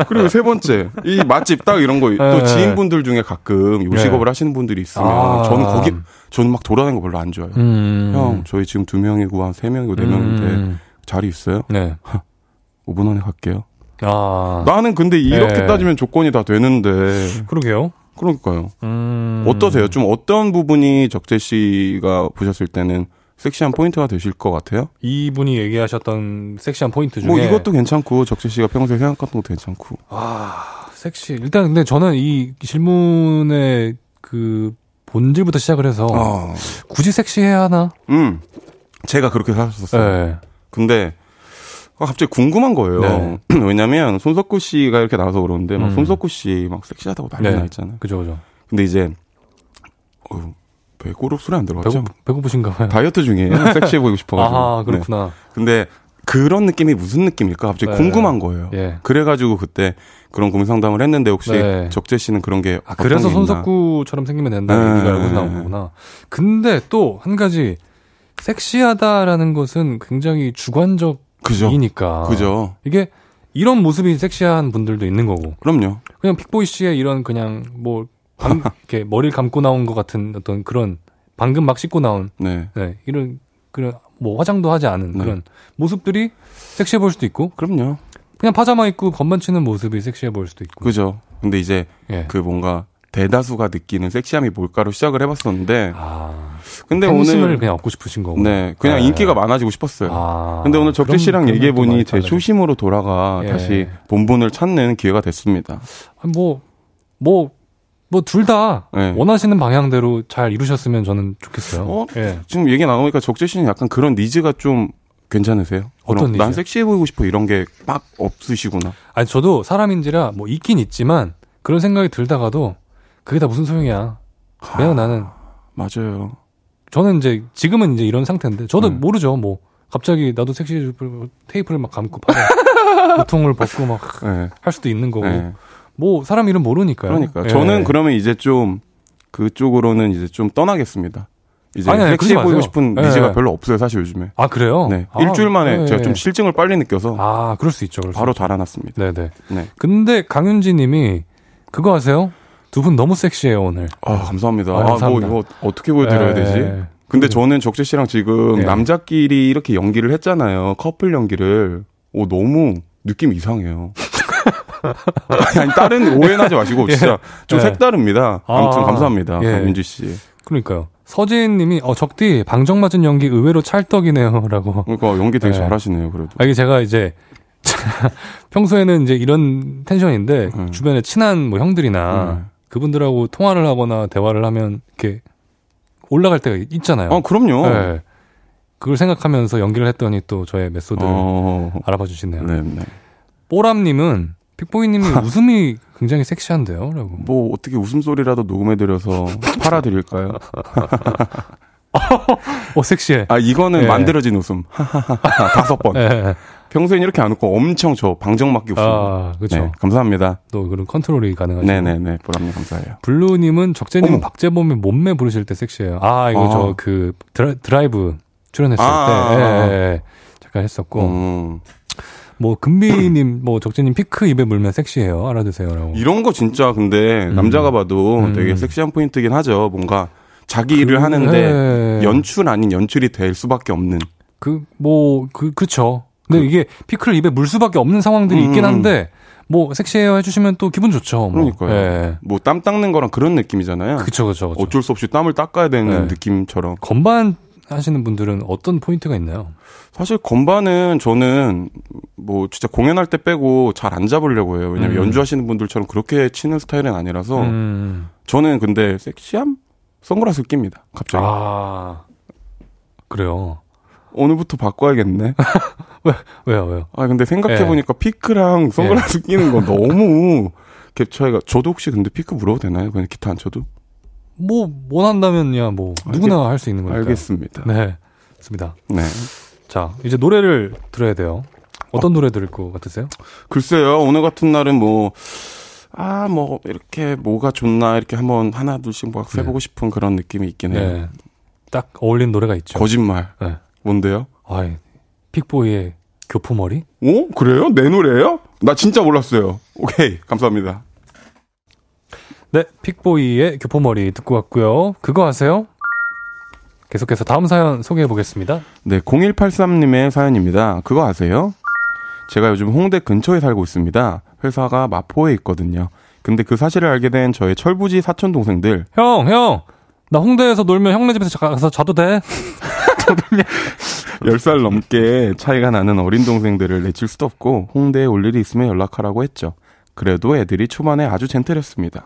그리고 세 번째 이 맛집 딱 이런 거또 예. 지인분들 중에 가끔 요식업을 하시는 분들이 있으면 아. 저는 거기 저는 막 돌아다니는 거 별로 안 좋아해요. 음. 형 저희 지금 두 명이고 한 세 명이고 네 명인데 음. 자리 있어요? 네. 5분 안에 갈게요. 아. 나는 근데 이렇게 네. 따지면 조건이 다 되는데 그러게요. 그러니까요. 음. 어떠세요? 좀 어떤 부분이 적재 씨가 보셨을 때는 섹시한 포인트가 되실 것 같아요? 이분이 얘기하셨던 섹시한 포인트 중에 뭐 이것도 괜찮고 적재 씨가 평소에 생각했던 것도 괜찮고. 아, 섹시. 일단 근데 저는 이 질문의 그 본질부터 시작을 해서 아, 굳이 섹시해야 하나? 음, 제가 그렇게 살았었어요. 네. 근데 아, 갑자기 궁금한 거예요. 네. 왜냐면 손석구 씨가 이렇게 나와서 그러는데 막 음. 손석구 씨 막 섹시하다고 난리 네. 나 있잖아요. 그죠, 그죠. 근데 이제 어, 배고록 소리 안 들어갔죠? 배고, 배고 프신가 봐요. 다이어트 중이에요. 섹시해 보이고 싶어가지고. 네. 그렇구나. 근데 그런 느낌이 무슨 느낌일까? 갑자기 네. 궁금한 거예요. 예. 그래가지고 그때 그런 고민 상담을 했는데 혹시 네. 적재 씨는 그런 게 아, 어떤 그래서? 손석구처럼 생기면 된다는 네. 얘기가 여기서 나온 거구나. 근데 또 한 가지 섹시하다라는 것은 굉장히 주관적이니까. 그죠. 그죠. 이게 이런 모습이 섹시한 분들도 있는 거고. 그럼요. 그냥 픽보이 씨의 이런 그냥 뭐 방, 이렇게 머리를 감고 나온 것 같은 어떤 그런 방금 막 씻고 나온 네. 네, 이런 그런 뭐 화장도 하지 않은 네. 그런 모습들이 섹시해 보일 수도 있고 그럼요. 그냥 파자마 입고 건반 치는 모습이 섹시해 보일 수도 있고. 그죠. 근데 이제 예. 그 뭔가 대다수가 느끼는 섹시함이 뭘까로 시작을 해봤었는데 아, 근데 오늘 그냥 얻고 싶으신 거고. 네 그냥 네. 인기가 많아지고 싶었어요. 아, 근데 오늘 적재 씨랑 얘기해 보니 제. 초심으로 돌아가 예. 다시 본분을 찾는 기회가 됐습니다. 아니, 뭐, 뭐, 뭐, 둘다 네. 원하시는 방향대로 잘 이루셨으면 저는 좋겠어요. 어? 예. 지금 얘기 나오니까 적재 씨는 약간 그런 needs가 좀 괜찮으세요? 어떤 그럼 난 니즈? 섹시해 보이고 싶어 이런 게 막 없으시구나. 아니, 저도 사람인지라 뭐 있긴 있지만 그런 생각이 들다가도 그게 다 무슨 소용이야. 그냥 나는, 맞아요. 저는 이제 지금은 이제 이런 상태인데 저도 음. 모르죠. 뭐, 갑자기 나도 섹시해 테이프를 막 감고 팔에 웃통을 벗고 막할 네. 수도 있는 거고. 네. 뭐, 사람 이름 모르니까요. 그러니까 예. 저는 그러면 이제 좀 그쪽으로는 이제 좀 떠나겠습니다. 이제 아니, 아니, 섹시해 보이고 마세요. 싶은 예. 니즈가 별로 없어요, 사실 요즘에. 아, 그래요? 네. 아, 일주일 만에 예, 제가 예. 좀 실증을 빨리 느껴서 아, 그럴 수 있죠. 그럴 수 바로 있죠. 달아났습니다. 네네. 네. 근데 강윤지 님이 그거 아세요? 두 분 너무 섹시해요, 오늘. 아, 감사합니다. 아, 아, 감사합니다. 뭐 이거 어떻게 보여드려야 예. 되지? 근데 저는 적재 씨랑 지금 예. 남자끼리 이렇게 연기를 했잖아요. 커플 연기를. 오, 너무 느낌 이상해요. 아니, 아니, 다른 오해는 하지 마시고, 진짜 좀 예. 색다릅니다. 아무튼 아, 감사합니다. 예. 민주 씨. 그러니까요. 서지인 님이, 어, 적디, 방정 맞은 연기 의외로 찰떡이네요. 라고. 그러니까 연기 되게 예. 잘하시네요, 그래도. 아, 이게 제가 이제, 평소에는 이제 이런 텐션인데, 음. 주변에 친한 뭐 형들이나, 음. 그분들하고 통화를 하거나 대화를 하면, 이렇게, 올라갈 때가 있잖아요. 아, 그럼요. 네. 그걸 생각하면서 연기를 했더니 또 저의 메소드를 어, 알아봐 주시네요. 네, 네. 뽀람님은 픽보이님이 웃음이 굉장히 섹시한데요, 라고. 뭐 어떻게 웃음소리라도 녹음해드려서 팔아드릴까요? 어 섹시해. 아 이거는 예. 만들어진 웃음 다섯 번. 예. 평소엔 이렇게 안 웃고 엄청 저 방정맞게 웃습니다. 아 그렇죠. 네, 감사합니다. 또 그런 컨트롤이 가능하죠. 네네네 보람님 감사해요. 블루님은 적재님. 박재범의 몸매 부르실 때 섹시해요. 아 이거 아. 저그 드라이브 출연했을 아, 때 아, 아. 예, 예, 예. 잠깐 했었고 음, 뭐 금비님 뭐 적재님 피크 입에 물면 섹시해요. 알아두세요라고. 이런 거 진짜 근데 음. 남자가 봐도 음. 되게 섹시한 포인트긴 하죠. 뭔가 자기 일을 하는데 예. 연출 아닌 연출이 될 수밖에 없는. 그, 뭐, 그, 그쵸. 근데 이게 피크를 입에 물 수밖에 없는 상황들이 있긴 음. 한데, 뭐, 섹시해요 해주시면 또 기분 좋죠. 뭐. 그러니까요. 예. 뭐땀 닦는 거랑 그런 느낌이잖아요. 그쵸, 그쵸, 그쵸. 어쩔 수 없이 땀을 닦아야 되는 네. 느낌처럼. 건반 하시는 분들은 어떤 포인트가 있나요? 사실 건반은 저는 뭐 진짜 공연할 때 빼고 잘 안 잡으려고 해요. 왜냐면 음. 연주하시는 분들처럼 그렇게 치는 스타일은 아니라서 음. 저는 근데 섹시함 선글라스를 낍니다. 갑자기 아 그래요. 오늘부터 바꿔야겠네. 왜요, 왜요? 아 근데 생각해 예. 보니까 피크랑 선글라스 끼는 거 너무 갭 차이가. 저도 혹시 근데 피크 물어도 되나요? 그냥 기타 안 쳐도? 뭐 원한다면야 뭐 누구나 할 수 있는 거니까. 알겠습니다. 네, 좋습니다. 네. 자 이제 노래를 들어야 돼요. 어떤 노래 들을 것 같으세요? 글쎄요, 오늘 같은 날은 뭐, 아, 뭐, 이렇게 뭐가 좋나, 이렇게 한번 하나, 둘씩 막 세보고 싶은 그런 느낌이 있긴 해요. 네, 딱 어울리는 노래가 있죠. 거짓말. 네. 뭔데요? 아이, 픽보이의 교포머리? 오? 그래요? 내 노래예요? 나 진짜 몰랐어요. 오케이, 감사합니다. 네, 픽보이의 교포머리 듣고 왔고요. 그거 아세요? 계속해서 다음 사연 소개해 보겠습니다. 네, 0183님의 사연입니다. 그거 아세요? 제가 요즘 홍대 근처에 살고 있습니다. 회사가 마포에 있거든요. 근데 그 사실을 알게 된 저의 철부지 사촌 동생들 형, 형, 나 홍대에서 놀면 형네 집에서 자- 가서 자도 돼? 10살 넘게 차이가 나는 어린 동생들을 내칠 수도 없고 홍대에 올 일이 있으면 연락하라고 했죠. 그래도 애들이 초반에 아주 젠틀했습니다.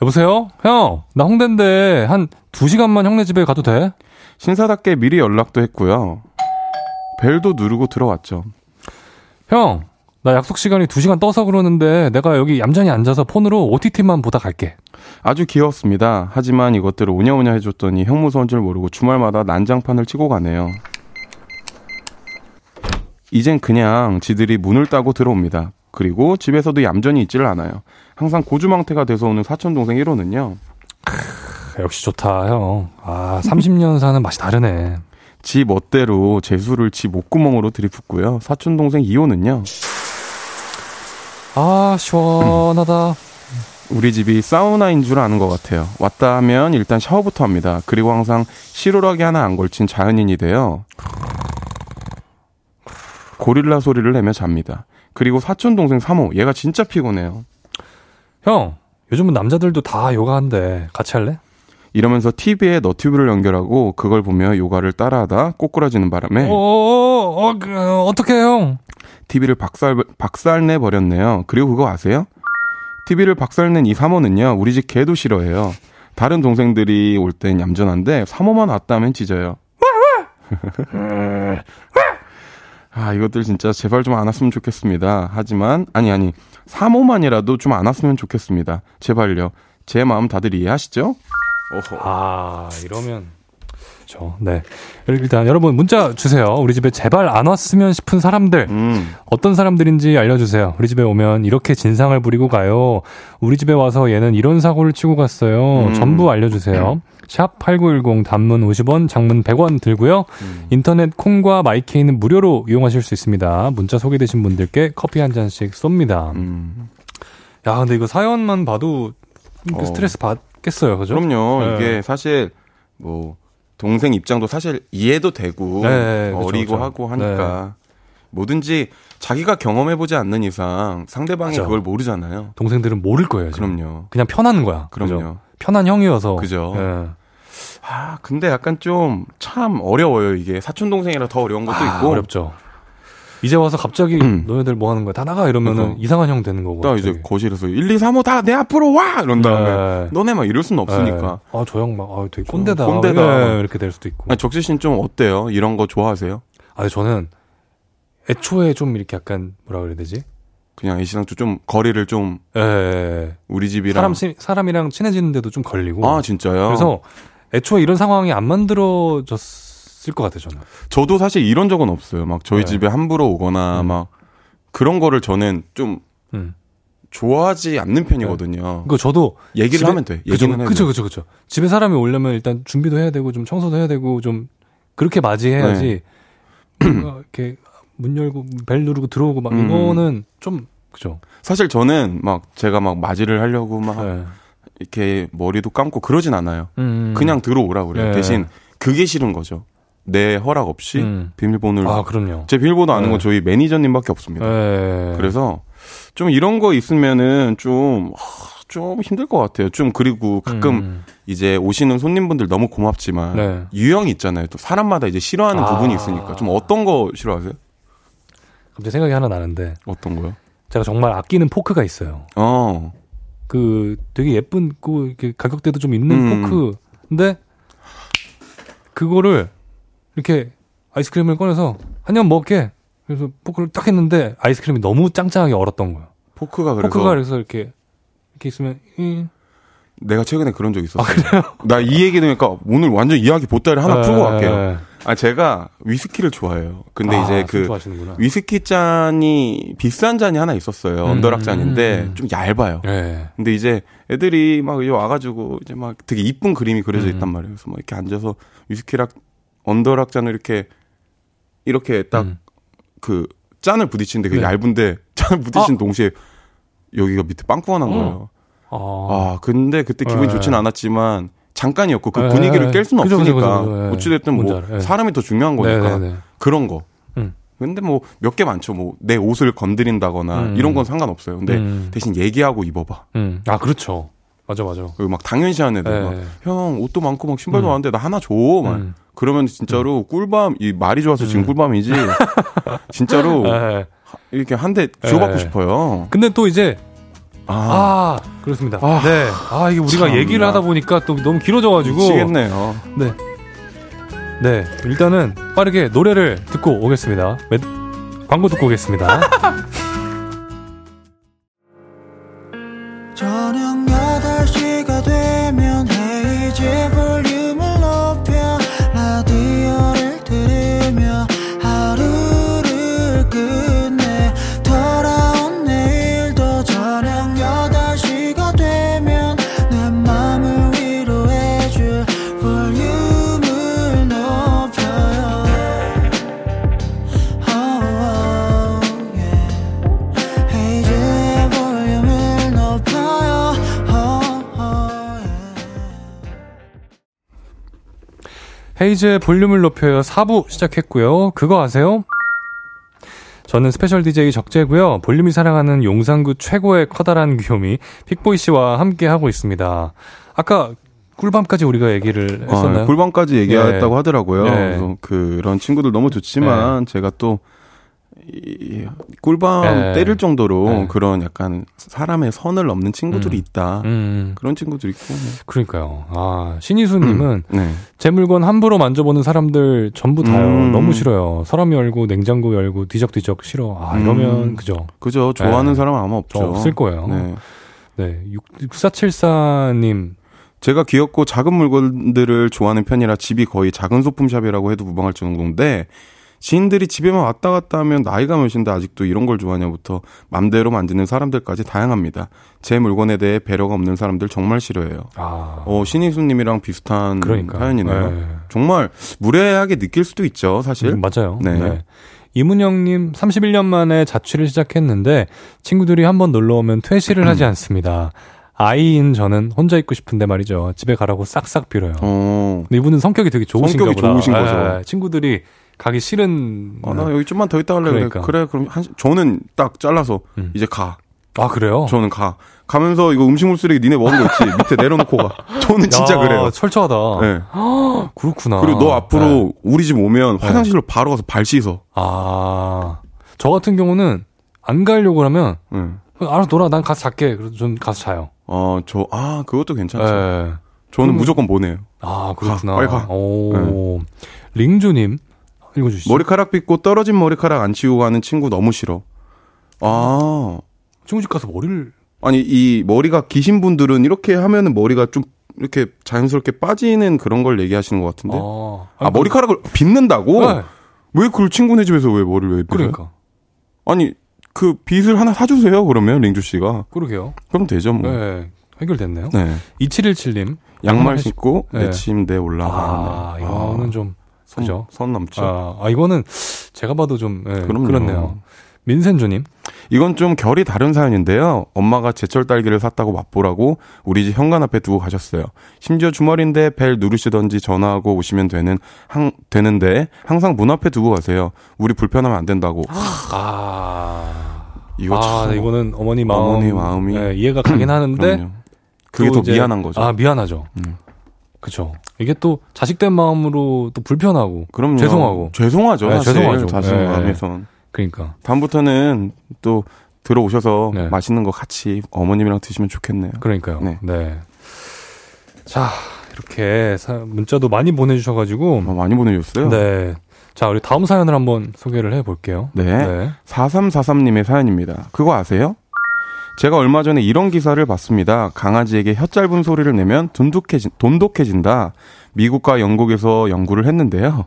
여보세요? 형, 나 홍대인데 한두 시간만 형네 집에 가도 돼? 신사답게 미리 연락도 했고요. 벨도 누르고 들어왔죠. 형, 나 약속 시간이 두 시간 떠서 그러는데 내가 여기 얌전히 앉아서 폰으로 OTT만 보다 갈게. 아주 귀여웠습니다. 하지만 이것들을 오냐오냐 해줬더니 형 무서운 줄 모르고 주말마다 난장판을 치고 가네요. 이젠 그냥 지들이 문을 따고 들어옵니다. 그리고 집에서도 얌전히 있지를 않아요. 항상 고주망태가 돼서 오는 사촌 동생 1호는요. 역시 좋다, 형. 아, 30년 사는 맛이 다르네. 지 멋대로 재수를 지 목구멍으로 들이붓고요. 사촌 동생 2호는요. 아, 시원하다. 우리 집이 사우나인 줄 아는 것 같아요. 왔다 하면 일단 샤워부터 합니다. 그리고 항상 실오라기 하나 안 걸친 자연인이 돼요. 고릴라 소리를 내며 잡니다. 그리고 사촌 동생 3호, 얘가 진짜 피곤해요. 형, 요즘은 남자들도 다 요가한대. 같이 할래? 이러면서 TV에 너튜브를 연결하고 그걸 보며 요가를 따라하다 꼬꾸라지는 바람에 어, 어, 어, 그, 어떡해, 형. TV를 박살 박살내 버렸네요. 그리고 그거 아세요? TV를 박살낸 이 3호는요. 우리 집 개도 싫어해요. 다른 동생들이 올 땐 얌전한데 3호만 왔다면 짖어요. 아, 이것들 진짜 제발 좀 안 왔으면 좋겠습니다. 하지만 아니 아니 3호만이라도 좀 안 왔으면 좋겠습니다. 제발요. 제 마음 다들 이해하시죠? 오호. 아, 이러면. 그렇죠. 네. 일단 여러분 문자 주세요. 우리 집에 제발 안 왔으면 싶은 사람들. 음. 어떤 사람들인지 알려주세요. 우리 집에 오면 이렇게 진상을 부리고 가요. 우리 집에 와서 얘는 이런 사고를 치고 갔어요. 음. 전부 알려주세요. 샵 8910 단문 50원, 장문 100원 들고요. 음. 인터넷 콩과 마이케이는 무료로 이용하실 수 있습니다. 문자 소개되신 분들께 커피 한 잔씩 쏩니다. 음. 야, 근데 이거 사연만 봐도 그 어. 스트레스 받겠어요. 그죠? 그럼요. 네. 이게 사실 뭐 동생 입장도 사실 이해도 되고 네, 그쵸, 어리고 그쵸. 하고 하니까 뭐든지 자기가 경험해 보지 않는 이상 상대방이 맞아. 그걸 모르잖아요. 동생들은 모를 거예요. 지금. 그럼요. 그냥 편한 거야. 그럼요. 그죠? 편한 형이어서. 그죠. 예. 아 근데 약간 좀 참 어려워요 이게 사촌 동생이라 더 어려운 것도 아, 있고 어렵죠. 이제 와서 갑자기 너희들 뭐 하는 거야? 다 나가 이러면은 그래서 이상한 형 되는 거고. 또 이제. 거실에서 1, 2, 3, 5다내 앞으로 와 이런 다음에 네. 너네 막 이럴 수는 없으니까. 아, 저 형 막, 아, 되게 꼰대다. 꼰대다. 예, 이렇게 될 수도 있고. 아니, 적재 씨는 좀 어때요? 이런 거 좋아하세요? 아, 저는 애초에 좀 이렇게 약간 뭐라 그래야 되지? 그냥 이 시상 좀 거리를 좀 예, 예. 우리 집이랑 사람, 친- 사람이랑 친해지는데도 좀 걸리고. 아 진짜요? 그래서 애초에 이런 상황이 안 만들어졌 을 것 같아요, 저는. 저도 사실 이런 적은 없어요. 막 저희 네. 집에 함부로 오거나 음. 막 그런 거를 저는 좀 음. 좋아하지 않는 편이거든요. 그거 저도 얘기를 집에- 하면 돼. 얘기는 그죠, 돼. 그죠, 그죠. 집에 사람이 오려면 일단 준비도 해야 되고 좀 청소도 해야 되고 좀 그렇게 맞이해야지. 뭔가 이렇게 문 열고 벨 누르고 들어오고 막 네. 음. 이거는 좀 그죠. 사실 저는 막 제가 막 맞이를 하려고 막 네. 이렇게 머리도 감고 그러진 않아요. 음. 그냥 들어오라 그래요. 네. 대신 그게 싫은 거죠. 내 허락 없이 음. 비밀번호를 아 그럼요. 제 비밀번호 아는 네. 건 저희 매니저님밖에 없습니다. 네. 그래서 좀 이런 거 있으면은 좀, 하, 좀 힘들 것 같아요. 좀 그리고 가끔 음. 이제 오시는 손님분들 너무 고맙지만 네. 유형이 있잖아요. 또 사람마다 이제 싫어하는 아. 부분이 있으니까 좀 어떤 거 싫어하세요? 갑자기 생각이 하나 나는데 어떤 거요? 제가 정말 아끼는 포크가 있어요. 어. 그 되게 예쁜 그 가격대도 좀 있는 음. 포크. 근데 그거를 이렇게 아이스크림을 꺼내서 한 입 먹게. 그래서 포크를 딱 했는데 아이스크림이 너무 짱짱하게 얼었던 거예요. 포크가 그래서 포크가 그래서 이렇게 이렇게 있으면 이 내가 최근에 그런 적 있었어요. 나이 얘기 들으니까 오늘 완전 이야기 보따리 하나 풀고 갈게요. 아 제가 위스키를 좋아해요. 근데 아, 이제 술그 좋아하시는구나. 위스키 잔이 비싼 잔이 하나 있었어요. 음, on the rock 잔인데 음, 음. 좀 얇아요. 네. 근데 이제 애들이 막 여기 와가지고 이제 막 되게 이쁜 그림이 그려져 음. 있단 말이에요. 그래서 막 이렇게 앉아서 위스키랑 언더락 잔을 이렇게 이렇게 딱 음. 그 짠을 부딪히는데 그게 네. 얇은데 짠을 부딪힌 동시에 여기가 밑에 빵꾸가 난 거예요. 아, 아 근데 그때 기분이 네. 좋지는 않았지만 잠깐이었고 그 네, 분위기를 네. 깰 수는 그죠, 없으니까. 네. 어찌됐든 뭐 알아요. 네. 사람이 더 중요한 거니까 네네네. 그런 거. 음. 근데 뭐 몇 개 많죠. 뭐 내 옷을 건드린다거나 음. 이런 건 상관없어요. 근데 음. 대신 얘기하고 입어봐. 음. 아 그렇죠. 맞아 맞아. 그리고 막 당연시하는 애들 네. 막, 형 옷도 많고 막 신발도 음. 많은데 나 하나 줘. 막 음. 그러면 진짜로 꿀밤 이 말이 좋아서 지금 음. 꿀밤이지. 진짜로 네. 이렇게 한 대 주고받고 네. 싶어요. 근데 또 이제 아, 아, 그렇습니다. 아. 네. 아 이게 우리가 참나. 얘기를 하다 보니까 또 너무 길어져가지고. 미치겠네요. 네. 네. 일단은 빠르게 노래를 듣고 오겠습니다. 매- 광고 듣고 오겠습니다. 헤이즈의 볼륨을 높여요 4부 시작했고요. 그거 아세요? 저는 special DJ 적재고요. 볼륨이 사랑하는 용산구 최고의 커다란 귀요미 픽보이 씨와 함께 하고 있습니다. 아까 꿀밤까지 우리가 얘기를 했었나요? 아, 꿀밤까지 얘기했다고 네. 하더라고요. 네. 그래서 그런 친구들 너무 좋지만 제가 또 이, 꿀밤 네. 때릴 정도로 네. 그런 약간 사람의 선을 넘는 친구들이 음. 있다. 음, 그런 친구들 있고. 뭐. 그러니까요. 아, 신희수님은 네. 제 물건 함부로 만져보는 사람들 전부 다요. 음. 너무 싫어요. 서랍 열고 냉장고 열고 뒤적뒤적 싫어. 아 이러면 음. 그죠. 그죠. 좋아하는 네. 사람은 아마 저 없죠. 없을 거예요. 네. 네. 6474님. 제가 귀엽고 작은 물건들을 좋아하는 편이라 집이 거의 작은 소품샵이라고 해도 무방할 정도인데 지인들이 집에만 왔다 갔다 하면 나이가 몇인데 아직도 이런 걸 좋아하냐부터 맘대로 만지는 사람들까지 다양합니다. 제 물건에 대해 배려가 없는 사람들 정말 싫어해요. 아. 어, 신희수님이랑 비슷한 그러니까. 사연이네요. 네. 정말 무례하게 느낄 수도 있죠, 사실. 음, 맞아요. 네. 이문영님, 31년 만에 자취를 시작했는데 친구들이 한번 놀러 오면 퇴실을 하지 않습니다. 아이인 저는 혼자 있고 싶은데 말이죠. 집에 가라고 싹싹 빌어요. 어. 근데 이분은 성격이 되게 좋으신가 성격이 보다. 좋으신 예, 거죠. 친구들이 가기 싫은. 아, 나 여기 좀만 더 있다. 그래. 그러니까. 그래, 그럼 한, 시- 저는 딱 잘라서 음. 이제 가. 아 그래요? 저는 가. 가면서 이거 음식물 쓰레기 니네 먹은 거 있지? 밑에 내려놓고 가. 저는 진짜 야, 그래요. 철저하다. 네. 그렇구나. 그리고 너 앞으로 네. 우리 집 오면 화장실로 바로 가서 발 씻어. 아, 저 같은 경우는 안 가려고 하면 응. 알아서 놀아. 난 가서 잘게. 그래서 전 가서 자요. 어, 저, 아, 그것도 괜찮죠. 예. 저는 그럼- 무조건 보내요. 아, 그렇구나. 가, 빨리 가. 오. 링조님, 읽어주시죠. 머리카락 빗고 떨어진 머리카락 안 치우고 가는 친구 너무 싫어. 아, 친구 집 가서 머리를. 아니, 이 머리가 기신 분들은 이렇게 하면은 머리가 좀 이렇게 자연스럽게 빠지는 그런 걸 얘기하시는 것 같은데. 아, 아, 머리카락을 빗는다고? 네, 왜 그걸 친구네 집에서 왜 머리를 왜 빗어요? 그러니까. 아니, 그 빗을 하나 사주세요, 그러면, 링주 씨가. 그러게요. 그럼 되죠, 뭐. 네. 해결됐네요. 네. 2717님. 양말 신고 네. 내 침대에 올라가. 아, 이거는 좀, 선, 그죠? 선 넘죠. 아, 아, 이거는 제가 봐도 좀, 예, 그럼요. 그렇네요. 민센조님. 이건 좀 결이 다른 사연인데요. 엄마가 제철 딸기를 샀다고 맛보라고 우리 집 현관 앞에 두고 가셨어요. 심지어 주말인데 벨 누르시던지 전화하고 오시면 되는 항, 되는데 항상 문 앞에 두고 가세요. 우리 불편하면 안 된다고. 아. 이거 아, 참 이거는 어머니 마음. 어머니 마음이. 예, 이해가 가긴 하는데. 그게 또더 이제- 미안한 거죠. 아, 미안하죠. 음. 그쵸. 이게 또 자식된 마음으로 또 불편하고. 그럼요. 죄송하고. 죄송하죠. 네, 죄송하죠. 자신 네. 마음에선. 그러니까. 다음부터는 또 들어오셔서 네. 맛있는 거 같이 어머님이랑 드시면 좋겠네요. 그러니까요. 네. 네. 자, 이렇게 사- 문자도 많이 보내주셔가지고. 어, 많이 보내주셨어요. 네. 자, 우리 다음 사연을 한번 소개를 해볼게요. 네. 4343님의 사연입니다. 그거 아세요? 제가 얼마 전에 이런 기사를 봤습니다. 강아지에게 혀 짧은 소리를 내면 돈독해진, 돈독해진다. 미국과 영국에서 연구를 했는데요.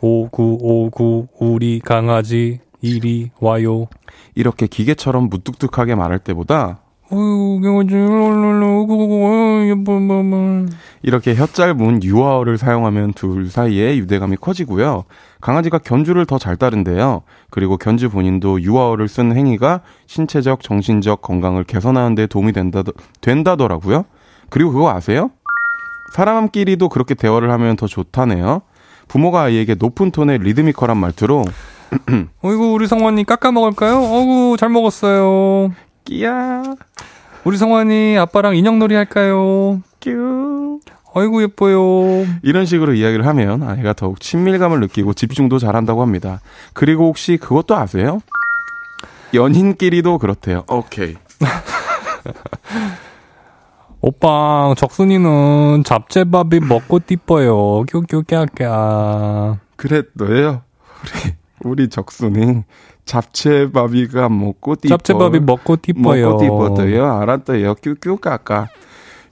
5959 우리 강아지 이리 와요. 이렇게 기계처럼 무뚝뚝하게 말할 때보다 어유 강아지 롤롤롤 5959 예뻐. 이렇게 혀 짧은 유아어를 사용하면 둘 사이에 유대감이 커지고요. 강아지가 견주를 더 잘 따른대요. 그리고 견주 본인도 유아어를 쓰는 행위가 신체적, 정신적 건강을 개선하는 데 도움이 된다, 된다더라고요. 그리고 그거 아세요? 사람끼리도 그렇게 대화를 하면 더 좋다네요. 부모가 아이에게 높은 톤의 리드미컬한 말투로 어이구 우리 성환이 깎아 먹을까요? 어구 잘 먹었어요. 끼야, 우리 성환이 아빠랑 인형놀이 할까요? 뀨 어이구 예뻐요. 이런 식으로 이야기를 하면 아이가 더욱 친밀감을 느끼고 집중도 잘한다고 합니다. 그리고 혹시 그것도 아세요? 연인끼리도 그렇대요. 오케이. 오빠 적순이는 잡채밥이 먹고 띠뻐요. 그래 너예요. 우리 우리 적순이 잡채바비가 먹고 띠뻐. 잡채밥이 먹고 띠뻐요. 먹고 띠뻐도요. 알았어요. 뀨뀨 까까.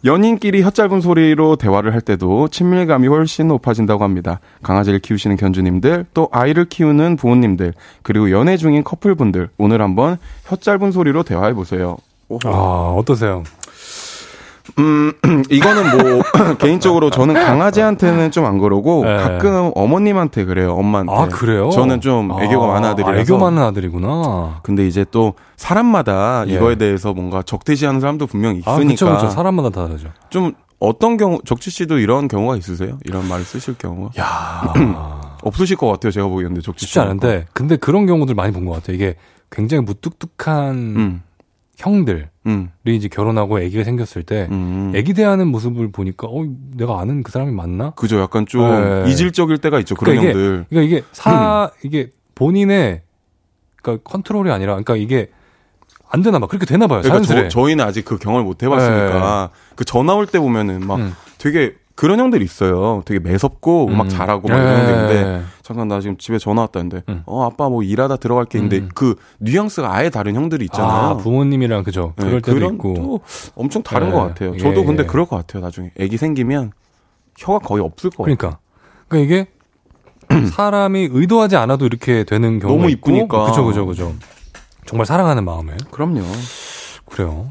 연인끼리 혀 짧은 소리로 대화를 할 때도 친밀감이 훨씬 높아진다고 합니다. 강아지를 키우시는 견주님들, 또 아이를 키우는 부모님들, 그리고 연애 중인 커플분들, 오늘 한번 혀 짧은 소리로 대화해 보세요. 아 어떠세요? 음, 이거는 뭐, 개인적으로 저는 강아지한테는 좀 안 그러고, 네. 가끔 어머님한테 그래요, 엄마한테. 아 그래요? 저는 좀 애교가 아, 많은 아들이라서. 아, 애교 많은 아들이구나. 근데 이제 또, 사람마다 예. 이거에 대해서 뭔가 적대시하는 사람도 분명히 아 있으니까. 그렇죠 그렇죠. 사람마다 다르죠. 좀, 어떤 경우, 적지 씨도 이런 경우가 있으세요? 이런 말을 쓰실 경우가? 야 없으실 것 같아요, 제가 보기에는 적지 쉽지 씨. 않은데 근데 그런 경우들 많이 본 것 같아요. 이게 굉장히 무뚝뚝한 음, 형들이 음, 이제 결혼하고 아기가 생겼을 때 음. 아기 대하는 모습을 보니까 어 내가 아는 그 사람이 맞나? 그죠. 약간 좀 네. 이질적일 때가 있죠, 그런 그러니까 형들. 그러니까 이게 사 이게 본인의 그러니까 컨트롤이 아니라 그러니까 이게 안 되나 봐. 그렇게 되나 봐요. 그러니까 자연스레. 저, 저희는 아직 그 경험을 못 해봤으니까 그 전화 올때 보면은 막 음. 되게 그런 형들 있어요. 되게 매섭고 막 잘하고 막 예. 이런 형들인데 잠깐 나 지금 집에 전화 왔다는데 음. 어 아빠 뭐 일하다 들어갈 게 있는데 음. 그 뉘앙스가 아예 다른 형들이 있잖아요. 아, 부모님이랑 그죠. 네, 그럴 때도 그런 있고. 또 엄청 다른 네. 것 같아요. 예, 저도 근데 예. 그럴 것 같아요. 나중에 아기 생기면 혀가 거의 없을 것 같아요. 그러니까. 그러니까 이게 사람이 의도하지 않아도 이렇게 되는 경우가 너무 있고. 이쁘니까. 그죠, 그죠, 그죠. 정말 사랑하는 마음에. 그럼요. 그래요.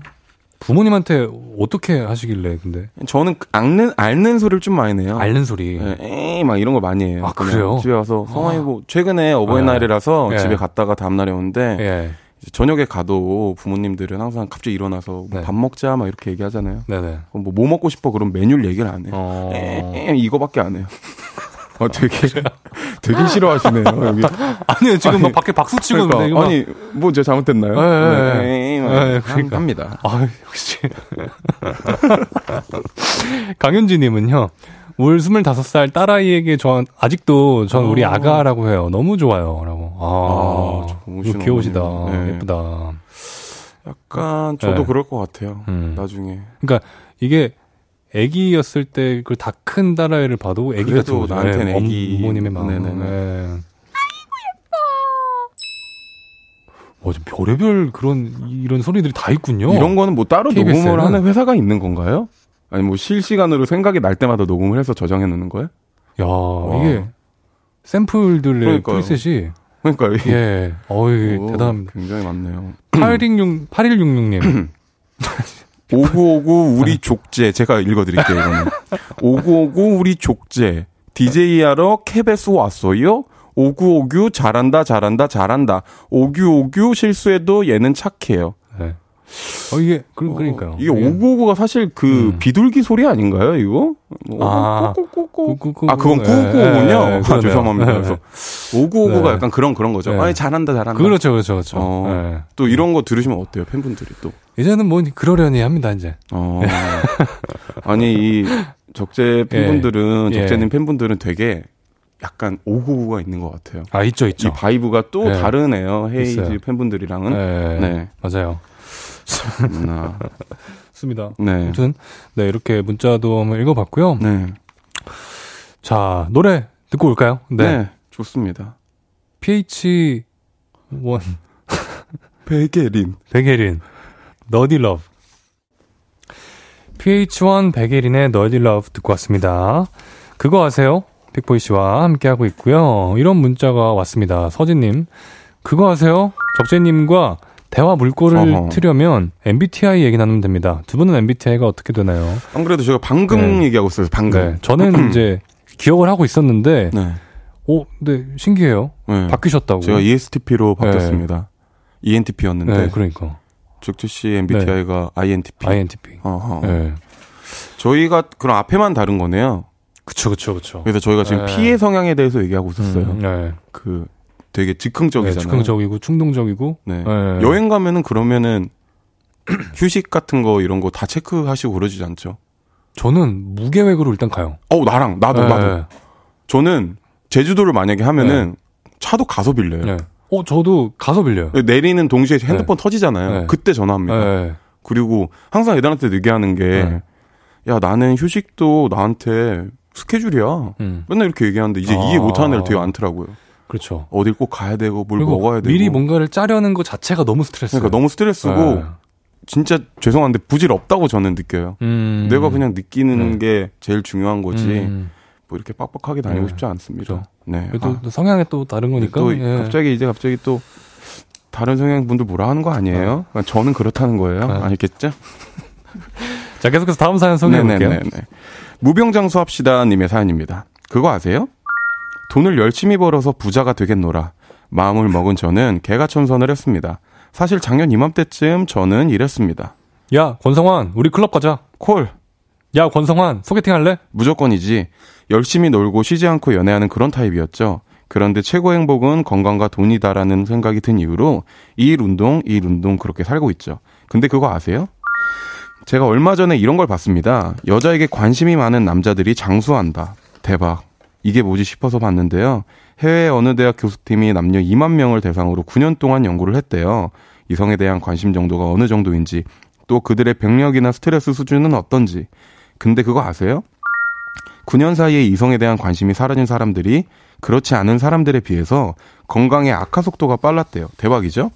부모님한테 어떻게 하시길래 근데 저는 그 앓는 앓는 소리를 좀 많이 내요. 앓는 소리. 예, 에이 막 이런 거 많이 해요. 아, 그래요? 집에 와서 성화이 뭐 최근에 어버이날이라서 예. 집에 갔다가 다음 날에 오는데 예. 이제 저녁에 가도 부모님들은 항상 갑자기 일어나서 뭐 네. 밥 먹자 막 이렇게 얘기하잖아요. 네네. 그럼 뭐, 뭐 먹고 싶어 그럼 메뉴를 얘기를 안 해요. 어. 에, 이거밖에 안 해요. 어, 되게 되게 싫어하시네요. 여기. 아니요, 지금 막 아니, 밖에 박수 치고 그러니까, 있는데 막- 아니 뭐 제가 잘못됐나요? 예, 예, 네, 예. 막 예, 함- 그러니까. 합니다. 아, 역시. 강현주님은요, 올 25살 딸아이에게 전, 아직도 전 우리 어. 아가라고 해요. 너무 좋아요. 라고. 아, 아, 귀여우시다. 네. 예쁘다. 약간 저도 네. 그럴 것 같아요. 음. 나중에 그러니까 이게 애기였을 때 그 다 큰 딸아이를 봐도 애기 그래도 같은 거죠. 나한테는 네, 애기. 어머님의 마음. 네네네. 네. 아이고 예뻐. 와, 별의별 그런 이런 소리들이 다 있군요. 이런 거는 뭐 따로 KBS 는? 녹음을 하는 회사가 있는 건가요? 아니 뭐 실시간으로 생각이 날 때마다 녹음을 해서 저장해 놓는 거예요? 야, 이게 샘플들의. 프리셋이 그러니까 이게 예. 어이 오, 대단합니다. 굉장히 많네요. 8166 8166님. 5959 우리 족제. 제가 읽어드릴게요 이거는. 5959 우리 족제. DJ 하러 캡에서 왔어요? 5959 잘한다 잘한다 잘한다. 5959 실수해도 얘는 착해요. 네. 어 이게 그, 그러니까요. 이게 5959가 사실 그 음. 비둘기 소리 아닌가요 이거? 뭐 아. 꾸꾸꾸꾸. 꾸꾸꾸. 아 그건 예, 9959군요 예, 아. 죄송합니다 네, 그래서 5959가 네. 약간 그런 그런 거죠 네. 아니 잘한다 잘한다 그렇죠, 그렇죠, 그렇죠. 어. 예. 또 이런 거 들으시면 어때요 팬분들이 또 이제는 뭐 그러려니 합니다 이제. 어. 아니 이 적재 팬분들은 예. 적재님 팬분들은 되게 약간 오구가 있는 것 같아요. 아, 있죠, 있죠. 이 vibe가 또 네. 다르네요. 헤이즈. 팬분들이랑은. 네. 네. 맞아요. 음, 아, 좋습니다. 네. 아무튼, 네, 이렇게 문자도 한번 읽어봤고요. 네. 자, 노래 듣고 올까요? 네. 네. 좋습니다. PH1 백예린. 백예린 Nerdy Love PH1 백예린의 Nerdy Love 듣고 왔습니다. 그거 아세요? 픽보이 씨와 함께하고 있고요. 이런 문자가 왔습니다. 서진님. 그거 아세요? 적재님과 대화 물꼬를 어허. 트려면 MBTI 얘기 나누면 됩니다. 두 분은 MBTI가 어떻게 되나요? 안 그래도 제가 방금 네. 얘기하고 있어요. 방금. 네. 저는 이제 기억을 하고 있었는데, 네. 오, 근데 신기해요. 네. 바뀌셨다고. 제가 ESTP로 바뀌었습니다. ENTP였는데 네, 그러니까. 적재 씨 MBTI가 INTP. INTP. 어허. 네. 저희가 그럼 앞에만 다른 거네요. 그쵸, 그쵸, 그쵸. 그래서 저희가 지금 네. 피해 성향에 대해서 얘기하고 있었어요. 음, 네. 그 되게 네, 즉흥적이잖아요. 즉흥적이고 충동적이고. 네. 네. 여행 가면은 그러면은 휴식 같은 거 이런 거 다 체크하시고 그러지 않죠? 저는 무계획으로 일단 가요. 어 나랑 나도 네. 나도 저는 제주도를 만약에 하면은 차도 가서 빌려요. 네. 어, 저도 가서 빌려요. 내리는 동시에 핸드폰 터지잖아요. 네. 그때 전화합니다. 네. 그리고 항상 애들한테 얘기하는 게, 네. 야, 나는 휴식도 나한테 스케줄이야. 음. 맨날 이렇게 얘기하는데 이제 아. 이해 못하는 애들 되게 많더라고요. 그렇죠. 어딜 꼭 가야 되고 뭘 먹어야 되고. 미리 뭔가를 짜려는 것 자체가 너무 스트레스. 그러니까 너무 스트레스고 네. 진짜 죄송한데 부질 없다고 저는 느껴요. 음. 내가 그냥 느끼는 네. 게 제일 중요한 거지. 음. 뭐 이렇게 빡빡하게 다니고 네. 싶지 않습니다. 그죠. 네. 아, 또 성향이 또 다른 거니까. 또 예. 갑자기 이제 갑자기 또 다른 성향 분들 뭐라 하는 거 아니에요? 그냥 저는 그렇다는 거예요. 네. 아니겠죠? 자, 계속해서 다음 사연 소개해 볼게요. 무병장수합시다 님의 사연입니다. 그거 아세요? 돈을 열심히 벌어서 부자가 되겠노라. 마음을 먹은 저는 개가천선을 했습니다. 사실 작년 이맘때쯤 저는 이랬습니다. 야, 권성환, 우리 클럽 가자. 콜! 야, 권성환, 소개팅 할래? 무조건이지. 열심히 놀고 쉬지 않고 연애하는 그런 타입이었죠. 그런데 최고 행복은 건강과 돈이다라는 생각이 든 이후로 일 운동, 일 운동 그렇게 살고 있죠. 근데 그거 아세요? 제가 얼마 전에 이런 걸 봤습니다. 여자에게 관심이 많은 남자들이 장수한다. 대박. 이게 뭐지 싶어서 봤는데요. 해외 어느 대학 교수팀이 남녀 2만 명을 대상으로 9년 동안 연구를 했대요. 이성에 대한 관심 정도가 어느 정도인지, 또 그들의 병력이나 스트레스 수준은 어떤지. 근데 그거 아세요? 9년 사이에 이성에 대한 관심이 사라진 사람들이 그렇지 않은 사람들에 비해서 건강의 악화 속도가 빨랐대요. 대박이죠?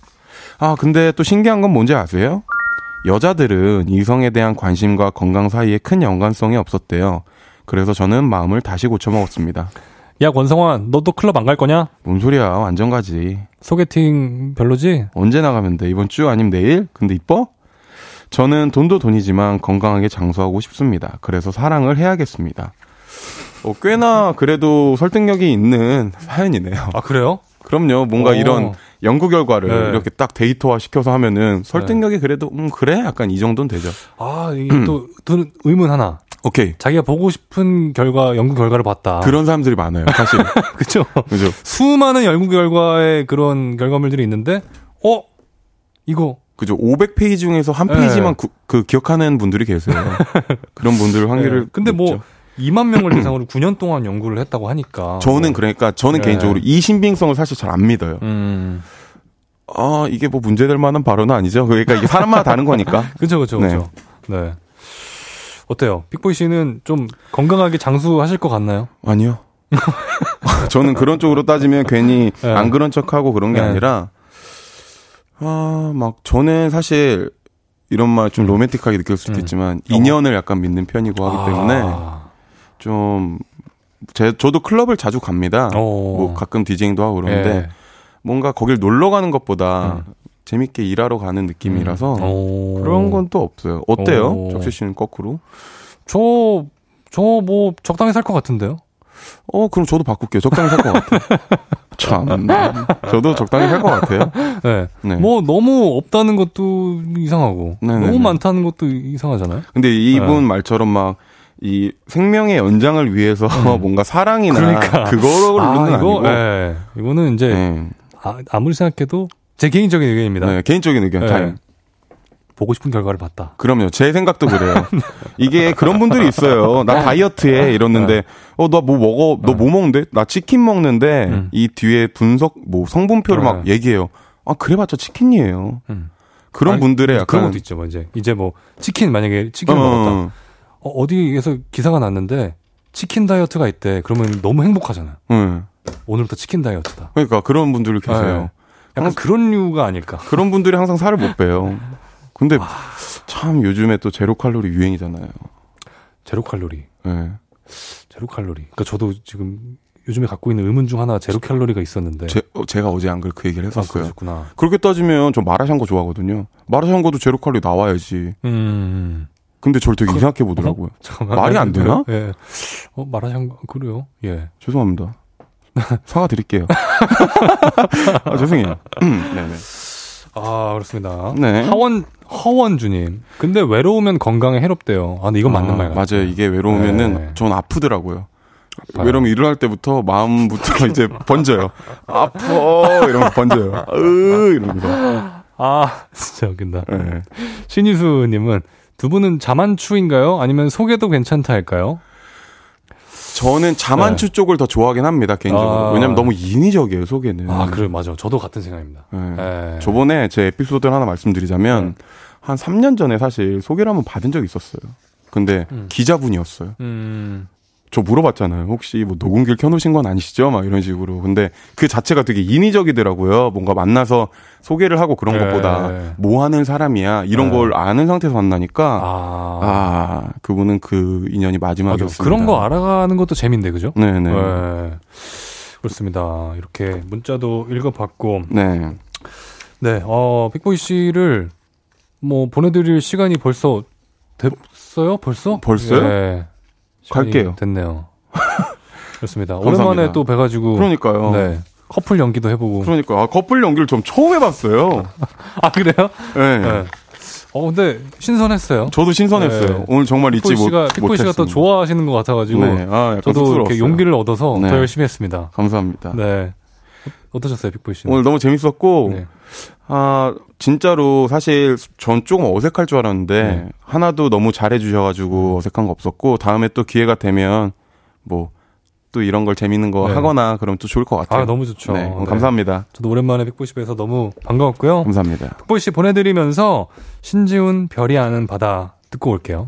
아, 근데 또 신기한 건 뭔지 아세요? 여자들은 이성에 대한 관심과 건강 사이에 큰 연관성이 없었대요. 그래서 저는 마음을 다시 고쳐먹었습니다. 야, 권성환, 너도 클럽 안 갈 거냐? 뭔 소리야, 완전 가지. 소개팅 별로지? 언제 나가면 돼? 이번 주 아니면 내일? 근데 이뻐? 저는 돈도 돈이지만 건강하게 장수하고 싶습니다. 그래서 사랑을 해야겠습니다. 어, 꽤나 그래도 설득력이 있는 사연이네요. 아, 그래요? 그럼요. 뭔가 오. 이런 연구 결과를 네. 이렇게 딱 데이터화 시켜서 하면은 설득력이 그래도 음 그래 약간 이 정도는 되죠. 아, 이게 또, 또 의문 하나. 오케이. 자기가 보고 싶은 결과, 연구 결과를 봤다. 그런 사람들이 많아요. 사실. 그쵸? 그죠? 수많은 연구 결과의 그런 결과물들이 있는데, 어? 이거, 그죠. 500페이지 중에서 한 네. 페이지만 구- 그 기억하는 분들이 계세요. 그런 분들 확률을 네. 근데 뭐, 높죠. 2만 명을 대상으로 9년 동안 연구를 했다고 하니까. 저는 그러니까 저는 네. 개인적으로 이 신빙성을 사실 잘 안 믿어요. 음. 아, 이게 뭐 문제될 만한 발언은 아니죠. 그러니까 이게 사람마다 다른 거니까. 그죠, 그죠, 네. 그죠. 네. 어때요? 빅보이 씨는 좀 건강하게 장수하실 것 같나요? 아니요. 저는 그런 쪽으로 따지면 괜히 네. 안 그런 척하고 그런 게 네. 아니라 아, 막 저는 사실 이런 말 좀 로맨틱하게 느낄 수도 음. 있지만 인연을 약간 믿는 편이고 하기 때문에 아. 좀 제, 저도 클럽을 자주 갑니다. 오. 뭐 가끔 디제잉도 하고 그러는데 예. 뭔가 거길 놀러 가는 것보다 음. 재밌게 일하러 가는 느낌이라서 오. 그런 건 또 없어요. 어때요? 오. 적시 씨는 거꾸로? 저, 저 뭐 적당히 살 것 같은데요? 어, 그럼 저도 바꿀게요. 적당히 살 것 같아요. 참. 저도 적당히 살 것 같아요. 네. 네. 뭐 너무 없다는 것도 이상하고 네네네. 너무 많다는 것도 이상하잖아요. 근데 이분 네. 말처럼 막, 이 생명의 연장을 위해서 뭔가 사랑이나 음. 그러니까. 그거를 아, 이거, 아니고. 예. 이거는 이제 네. 아, 아무리 생각해도 제 개인적인 의견입니다. 네, 개인적인 의견 네. 보고 싶은 결과를 봤다. 그럼요. 제 생각도 그래요. 이게 그런 분들이 있어요. 나 다이어트해 이러는데 어 나 뭐 먹어? 너 뭐 먹는데? 나 치킨 먹는데 음. 이 뒤에 분석 뭐 성분표를 막 네. 얘기해요. 아 그래봤자 치킨이에요. 음. 그런 아니, 분들의 약간 그런 것도 있죠. 뭐 이제 이제 뭐 치킨 만약에 치킨 어, 을 먹었다. 어, 어디에서 기사가 났는데 치킨 다이어트가 있대. 그러면 너무 행복하잖아요. 응. 오늘부터 치킨 다이어트다. 그러니까 그런 분들이 계세요. 약간 그런 이유가 아닐까. 그런 분들이 항상 살을 못 빼요. 근데 아. 참 요즘에 또 제로 칼로리 유행이잖아요. 제로 칼로리. 예. 제로 칼로리. 그러니까 저도 지금 요즘에 갖고 있는 의문 중 하나 제로 칼로리가 있었는데. 제, 어, 제가 어제 안 그래 그 얘기를 아, 했었어요. 그러셨구나. 그렇게 따지면 저 마라샹궈 좋아하거든요. 마라샹궈도 제로 칼로리 나와야지. 음. 근데 저를 되게 이상하게 보더라고요. 잠깐만. 말이 안 되나? 예. 어, 마라샹궈 그래요? 예. 죄송합니다. 사과 드릴게요. 아, 죄송해요. 네네. 아, 그렇습니다. 네. 하원 허원주님. 근데 외로우면 건강에 해롭대요. 아, 근데 이건 맞는 아, 말 같아요. 맞아요. 이게 외로우면은 네. 전 아프더라고요. 아파요. 외로우면 일어날 때부터 마음부터 이제 번져요. 아파 이러면서 번져요. 으 이러면서. 아, 진짜 웃긴다. 네. 신희수님은 두 분은 자만추인가요? 아니면 소개도 괜찮다 할까요? 저는 자만추 쪽을 더 좋아하긴 합니다 개인적으로. 네. 아. 왜냐면 너무 인위적이에요 소개는. 아, 그래, 맞아. 저도 같은 생각입니다. 네. 예. 저번에 제 에피소드를 하나 말씀드리자면 한 3년 전에 사실 소개를 한번 받은 적이 있었어요. 근데 음. 기자분이었어요. 음, 저 물어봤잖아요. 혹시 뭐 녹음기를 켜놓으신 건 아니시죠? 막 이런 식으로. 근데 그 자체가 되게 인위적이더라고요. 뭔가 만나서 소개를 하고 그런 네. 것보다 뭐 하는 사람이야 이런 네. 걸 아는 상태에서 만나니까 아, 아, 그분은 그 인연이. 마지막이었습니다. 그런 거 알아가는 것도 재밌는데, 그죠? 네네. 예. 그렇습니다. 이렇게 문자도 읽어봤고, 네. 네, 어, 빅보이 씨를 뭐 보내드릴 시간이 벌써 됐어요? 벌써? 벌써요? 네. 갈게요. 됐네요. 그렇습니다. 감사합니다. 오랜만에 또 뵈가지고. 그러니까요. 네. 커플 연기도 해보고. 그러니까 아, 커플 연기를 좀 처음 해봤어요. 아, 그래요? 네. 네. 어, 근데 신선했어요. 저도 신선했어요. 네. 오늘 정말 잊지 못, 씨가, 빅보이 씨가 또 못했습니다. 좋아하시는 것 같아가지고. 네. 아, 저도. 이렇게 용기를 얻어서 네. 더 열심히 했습니다. 감사합니다. 네. 어떠셨어요, 빅보이 씨는? 오늘 너무 재밌었고 네. 아 진짜로 사실 전 조금 어색할 줄 알았는데 네. 하나도 너무 잘해주셔가지고 어색한 거 없었고 다음에 또 기회가 되면 뭐 또 이런 걸 재밌는 거 네. 하거나 그럼 또 좋을 것 같아요. 아, 너무 좋죠. 네, 네. 감사합니다. 저도 오랜만에 빅보이 씨 뵈서 너무 반가웠고요. 감사합니다. 빅보이 씨 보내드리면서 신지훈 별이 아는 바다 듣고 올게요.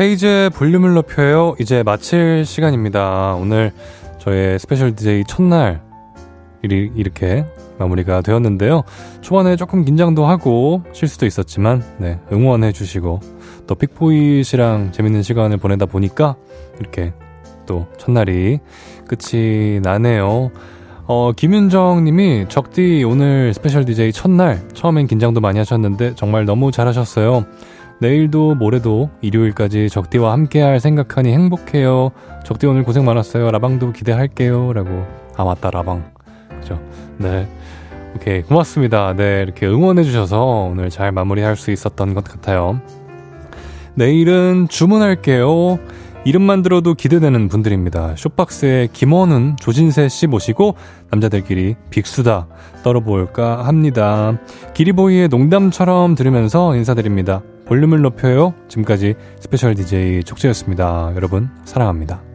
헤이즈의 볼륨을 높여요. 이제 마칠 시간입니다. 오늘 저의 special DJ 첫날 이- 이렇게 마무리가 되었는데요. 초반에 조금 긴장도 하고 실수도 있었지만 네, 응원해 주시고 또 픽보이 씨랑 재밌는 시간을 보내다 보니까 이렇게 또 첫날이 끝이 나네요. 어, 김윤정 님이 적디 오늘 special DJ 첫날 처음엔 긴장도 많이 하셨는데 정말 너무 잘하셨어요. 내일도 모레도 일요일까지 적디와 함께할 생각하니 행복해요. 적디 오늘 고생 많았어요. 라방도 기대할게요. 라고. 아, 맞다, 라방. 그죠. 네. 오케이. 고맙습니다. 네. 이렇게 응원해주셔서 오늘 잘 마무리할 수 있었던 것 같아요. 내일은 주문할게요. 이름만 들어도 기대되는 분들입니다. 쇼박스의 김원훈, 조진세 씨 모시고 남자들끼리 빅수다 떨어볼까 합니다. 기리보이의 농담처럼 들으면서 인사드립니다. 볼륨을 높여요. 지금까지 special DJ 적재였습니다. 여러분, 사랑합니다.